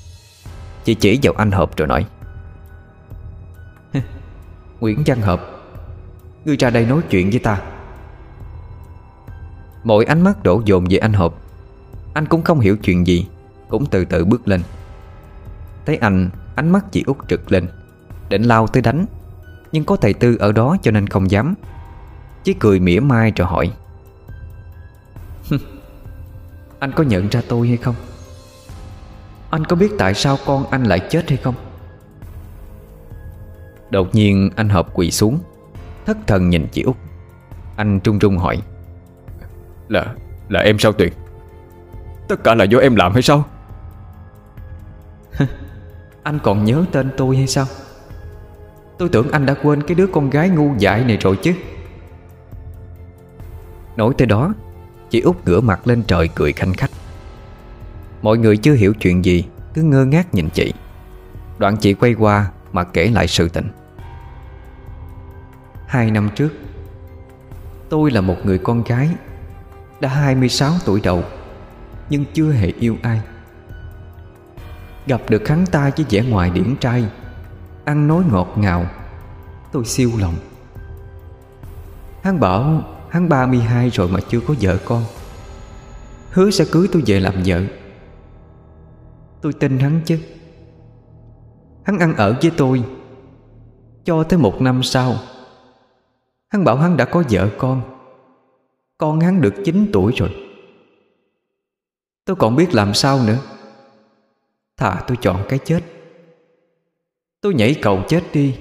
Chị chỉ vào anh Hợp rồi nói. Nguyễn Văn Hợp, Ngươi ra đây nói chuyện với ta. Mọi ánh mắt đổ dồn về anh Hợp. Anh cũng không hiểu chuyện gì, Cũng từ từ bước lên. Thấy anh, Ánh mắt chị út trực lên, Định lao tới đánh. Nhưng có thầy Tư ở đó cho nên không dám. Chỉ cười mỉa mai rồi hỏi. Anh có nhận ra tôi hay không? Anh có biết tại sao con anh lại chết hay không? Đột nhiên anh Hợp quỳ xuống. Thất thần nhìn chị út. Anh trung trung hỏi. Là, là em sao Tuyền? Tất cả là do em làm hay sao? Anh còn nhớ tên tôi hay sao? Tôi tưởng anh đã quên cái đứa con gái ngu dại này rồi chứ. Nói tới đó Chị út ngửa mặt lên trời cười khanh khách Mọi người chưa hiểu chuyện gì, Cứ ngơ ngác nhìn chị. Đoạn chị quay qua mà kể lại sự tình. Hai năm trước, Tôi là một người con gái, Đã 26 tuổi đầu, Nhưng chưa hề yêu ai. Gặp được hắn ta với vẻ ngoài điển trai, Ăn nói ngọt ngào, Tôi siêu lòng. Hắn bảo, hắn 32 rồi mà chưa có vợ con. Hứa sẽ cưới tôi về làm vợ. Tôi tin hắn chứ. Hắn ăn ở với tôi Cho tới một năm sau. Hắn bảo hắn đã có vợ con. Con hắn được 9 tuổi rồi. Tôi còn biết làm sao nữa. Thà tôi chọn cái chết. Tôi nhảy cầu chết đi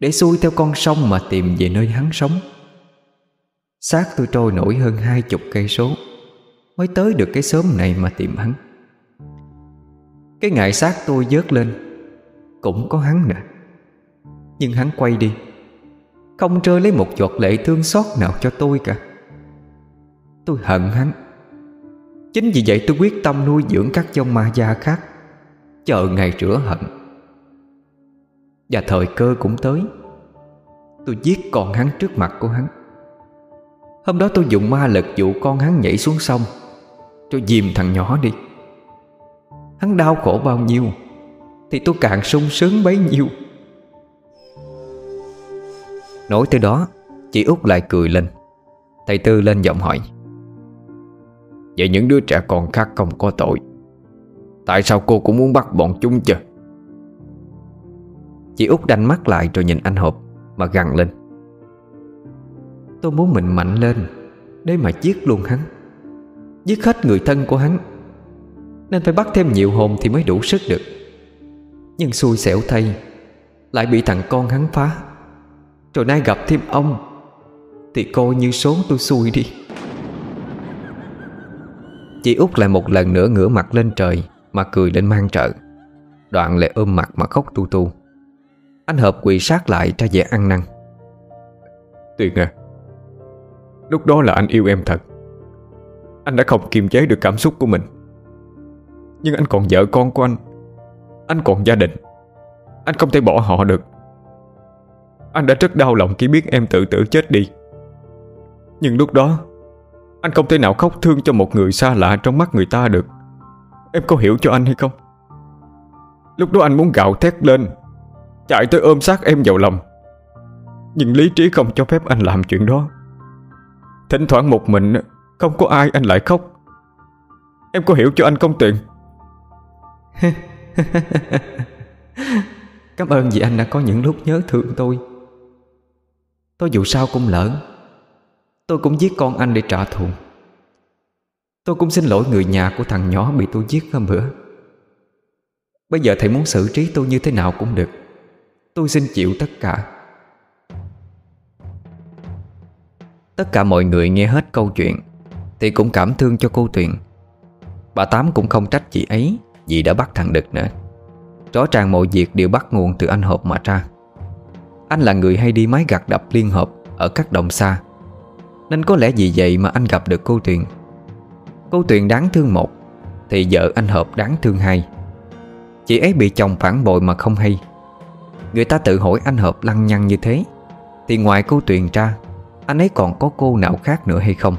Để xuôi theo con sông mà tìm về nơi hắn sống. Xác tôi trôi nổi hơn hai chục cây số Mới tới được cái xóm này mà tìm hắn. Cái ngại xác tôi dớt lên. Cũng có hắn nè Nhưng hắn quay đi. Không rơi lấy một giọt lệ thương xót nào cho tôi cả. Tôi hận hắn. Chính vì vậy tôi quyết tâm nuôi dưỡng các dòng ma gia khác. Chờ ngày rửa hận. Và thời cơ cũng tới. Tôi giết con hắn trước mặt của hắn. Hôm đó tôi dùng ma lực dụ con hắn nhảy xuống sông. Tôi dìm thằng nhỏ đi. Hắn đau khổ bao nhiêu, Thì tôi càng sung sướng bấy nhiêu. Nói tới đó, Chị út lại cười lên. Thầy Tư lên giọng hỏi, Vậy những đứa trẻ còn khác không có tội? Tại sao cô cũng muốn bắt bọn chúng chứ? Chị út đanh mắt lại rồi nhìn anh Hộp Mà gằn lên. Tôi muốn mình mạnh lên Để mà giết luôn hắn, Giết hết người thân của hắn nên phải bắt thêm nhiều hồn thì mới đủ sức được. Nhưng xui xẻo thay, Lại bị thằng con hắn phá. Rồi nay gặp thêm ông, Thì coi như số tôi xui đi. Chị út lại một lần nữa ngửa mặt lên trời, Mà cười lên mang trợ. Đoạn lại ôm mặt mà khóc tu tu. Anh Hợp quỳ sát lại ra vẻ ăn năn. Tuyền à Lúc đó là anh yêu em thật. Anh đã không kiềm chế được cảm xúc của mình. Nhưng anh còn vợ con của anh. Anh còn gia đình. Anh không thể bỏ họ được. Anh đã rất đau lòng khi biết em tự tử chết đi. Nhưng lúc đó, Anh không thể nào khóc thương cho một người xa lạ trong mắt người ta được. Em có hiểu cho anh hay không? Lúc đó anh muốn gạo thét lên, Chạy tới ôm sát em vào lòng. Nhưng lý trí không cho phép anh làm chuyện đó. Thỉnh thoảng một mình, Không có ai anh lại khóc. Em có hiểu cho anh không tiện? Cảm ơn vì anh đã có những lúc nhớ thương tôi. Tôi dù sao cũng lỡ. Tôi cũng giết con anh để trả thù. Tôi cũng xin lỗi người nhà của thằng nhỏ bị tôi giết hôm bữa. Bây giờ thầy muốn xử trí tôi như thế nào cũng được. Tôi xin chịu tất cả. Tất cả mọi người nghe hết câu chuyện Thì cũng cảm thương cho cô Tuyền. Bà Tám cũng không trách chị ấy. Vì đã bắt thằng Đực nữa. Rõ ràng mọi việc đều bắt nguồn từ anh Hợp mà ra. Anh là người hay đi máy gặt đập liên hợp Ở các đồng xa. Nên có lẽ vì vậy mà anh gặp được cô Tuyền. Cô Tuyền đáng thương một, Thì vợ anh Hợp đáng thương hai. Chị ấy bị chồng phản bội mà không hay. Người ta tự hỏi anh Hợp lăng nhăng như thế, Thì ngoài cô Tuyền ra, Anh ấy còn có cô nào khác nữa hay không?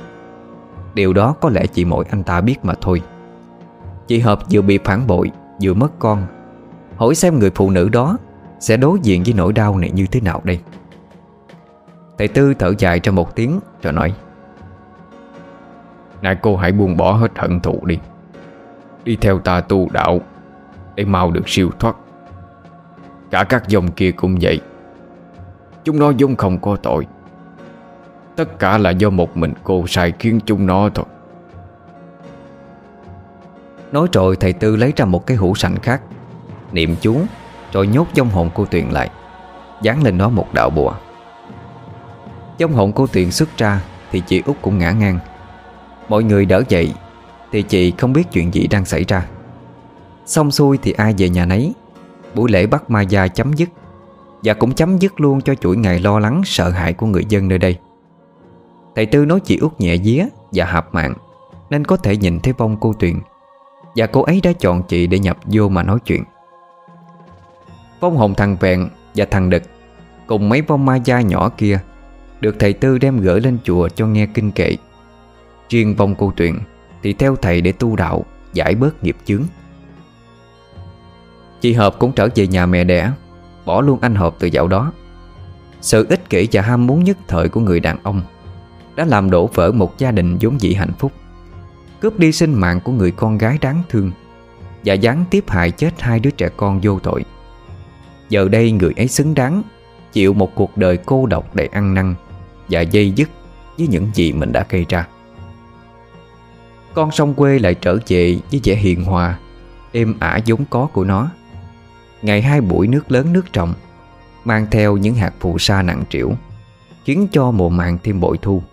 Điều đó có lẽ chỉ mỗi anh ta biết mà thôi. Chị Hợp vừa bị phản bội, Vừa mất con. Hỏi xem người phụ nữ đó Sẽ đối diện với nỗi đau này như thế nào đây. Thầy Tư thở dài trong một tiếng Rồi nói Này cô hãy buông bỏ hết hận thù đi. Đi theo ta tu đạo Để mau được siêu thoát. Cả các dòng kia cũng vậy. Chúng nó dung không có tội. Tất cả là do một mình cô sai khiến chúng nó thôi. Nói rồi thầy Tư lấy ra một cái hũ sành khác, Niệm chú, Rồi nhốt trong hồn cô Tuyền lại, Dán lên nó một đạo bùa. Trong hồn cô Tuyền xuất ra Thì chị út cũng ngã ngang. Mọi người đỡ dậy Thì chị không biết chuyện gì đang xảy ra. Xong xuôi thì ai về nhà nấy, Buổi lễ bắt ma gia chấm dứt. Và cũng chấm dứt luôn cho chuỗi ngày lo lắng, Sợ hãi của người dân nơi đây. Thầy Tư nói chị út nhẹ día Và hạp mạng, Nên có thể nhìn thấy vong cô Tuyền và cô ấy đã chọn chị để nhập vô mà nói chuyện. Vong hồn thằng Vẹn và thằng Đực Cùng mấy vong ma gia nhỏ kia Được thầy Tư đem gửi lên chùa cho nghe kinh kệ. Riêng vong cô truyện Thì theo thầy để tu đạo, Giải bớt nghiệp chướng. Chị Hợp cũng trở về nhà mẹ đẻ, Bỏ luôn anh Hợp từ dạo đó. Sự ích kỷ và ham muốn nhất thời của người đàn ông Đã làm đổ vỡ một gia đình vốn dĩ hạnh phúc. Cướp đi sinh mạng của người con gái đáng thương Và gián tiếp hại chết hai đứa trẻ con vô tội. Giờ đây người ấy xứng đáng Chịu một cuộc đời cô độc đầy ăn năn Và dây dứt với những gì mình đã gây ra. Con sông quê lại trở về với vẻ hiền hòa, Êm ả vốn có của nó. Ngày hai buổi nước lớn nước trọng, Mang theo những hạt phù sa nặng trĩu, Khiến cho mùa màng thêm bội thu.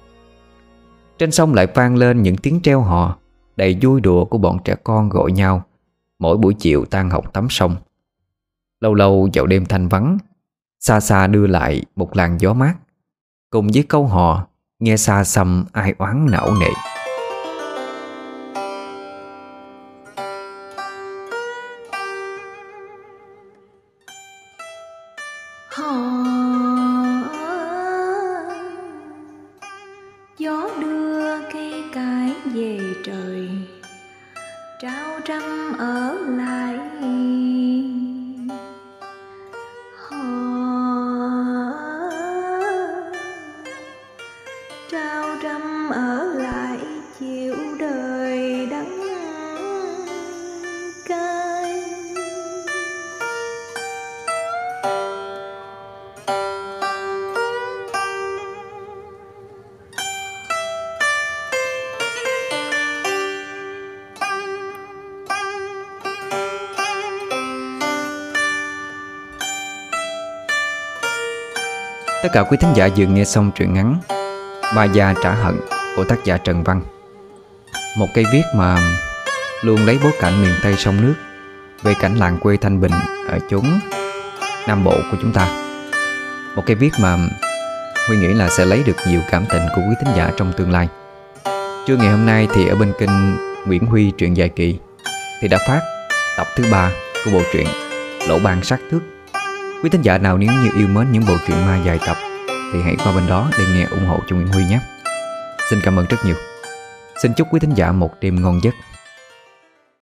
Trên sông lại vang lên những tiếng treo hò Đầy vui đùa của bọn trẻ con gọi nhau. Mỗi buổi chiều tan học tắm sông Lâu lâu vào đêm thanh vắng Xa xa đưa lại một làn gió mát, Cùng với câu hò, Nghe xa xăm ai oán não nệ. Cả quý thính giả vừa nghe xong truyện ngắn Ba Gia Trả Hận của tác giả Trần Văn. Một cây viết mà luôn lấy bối cảnh miền Tây sông nước Về cảnh làng quê Thanh Bình ở chốn Nam Bộ của chúng ta. Một cây viết mà Huy nghĩ là sẽ lấy được nhiều cảm tình của quý thính giả trong tương lai. Trưa ngày hôm nay thì ở bên kênh Nguyễn Huy truyện dài kỳ Thì đã phát tập thứ ba của bộ truyện Lỗ ban sát thước. Quý thính giả nào nếu như yêu mến những bộ truyện ma dài tập, Thì hãy qua bên đó để nghe ủng hộ cho Nguyễn Huy nhé. Xin cảm ơn rất nhiều. Xin chúc quý thính giả một đêm ngon giấc.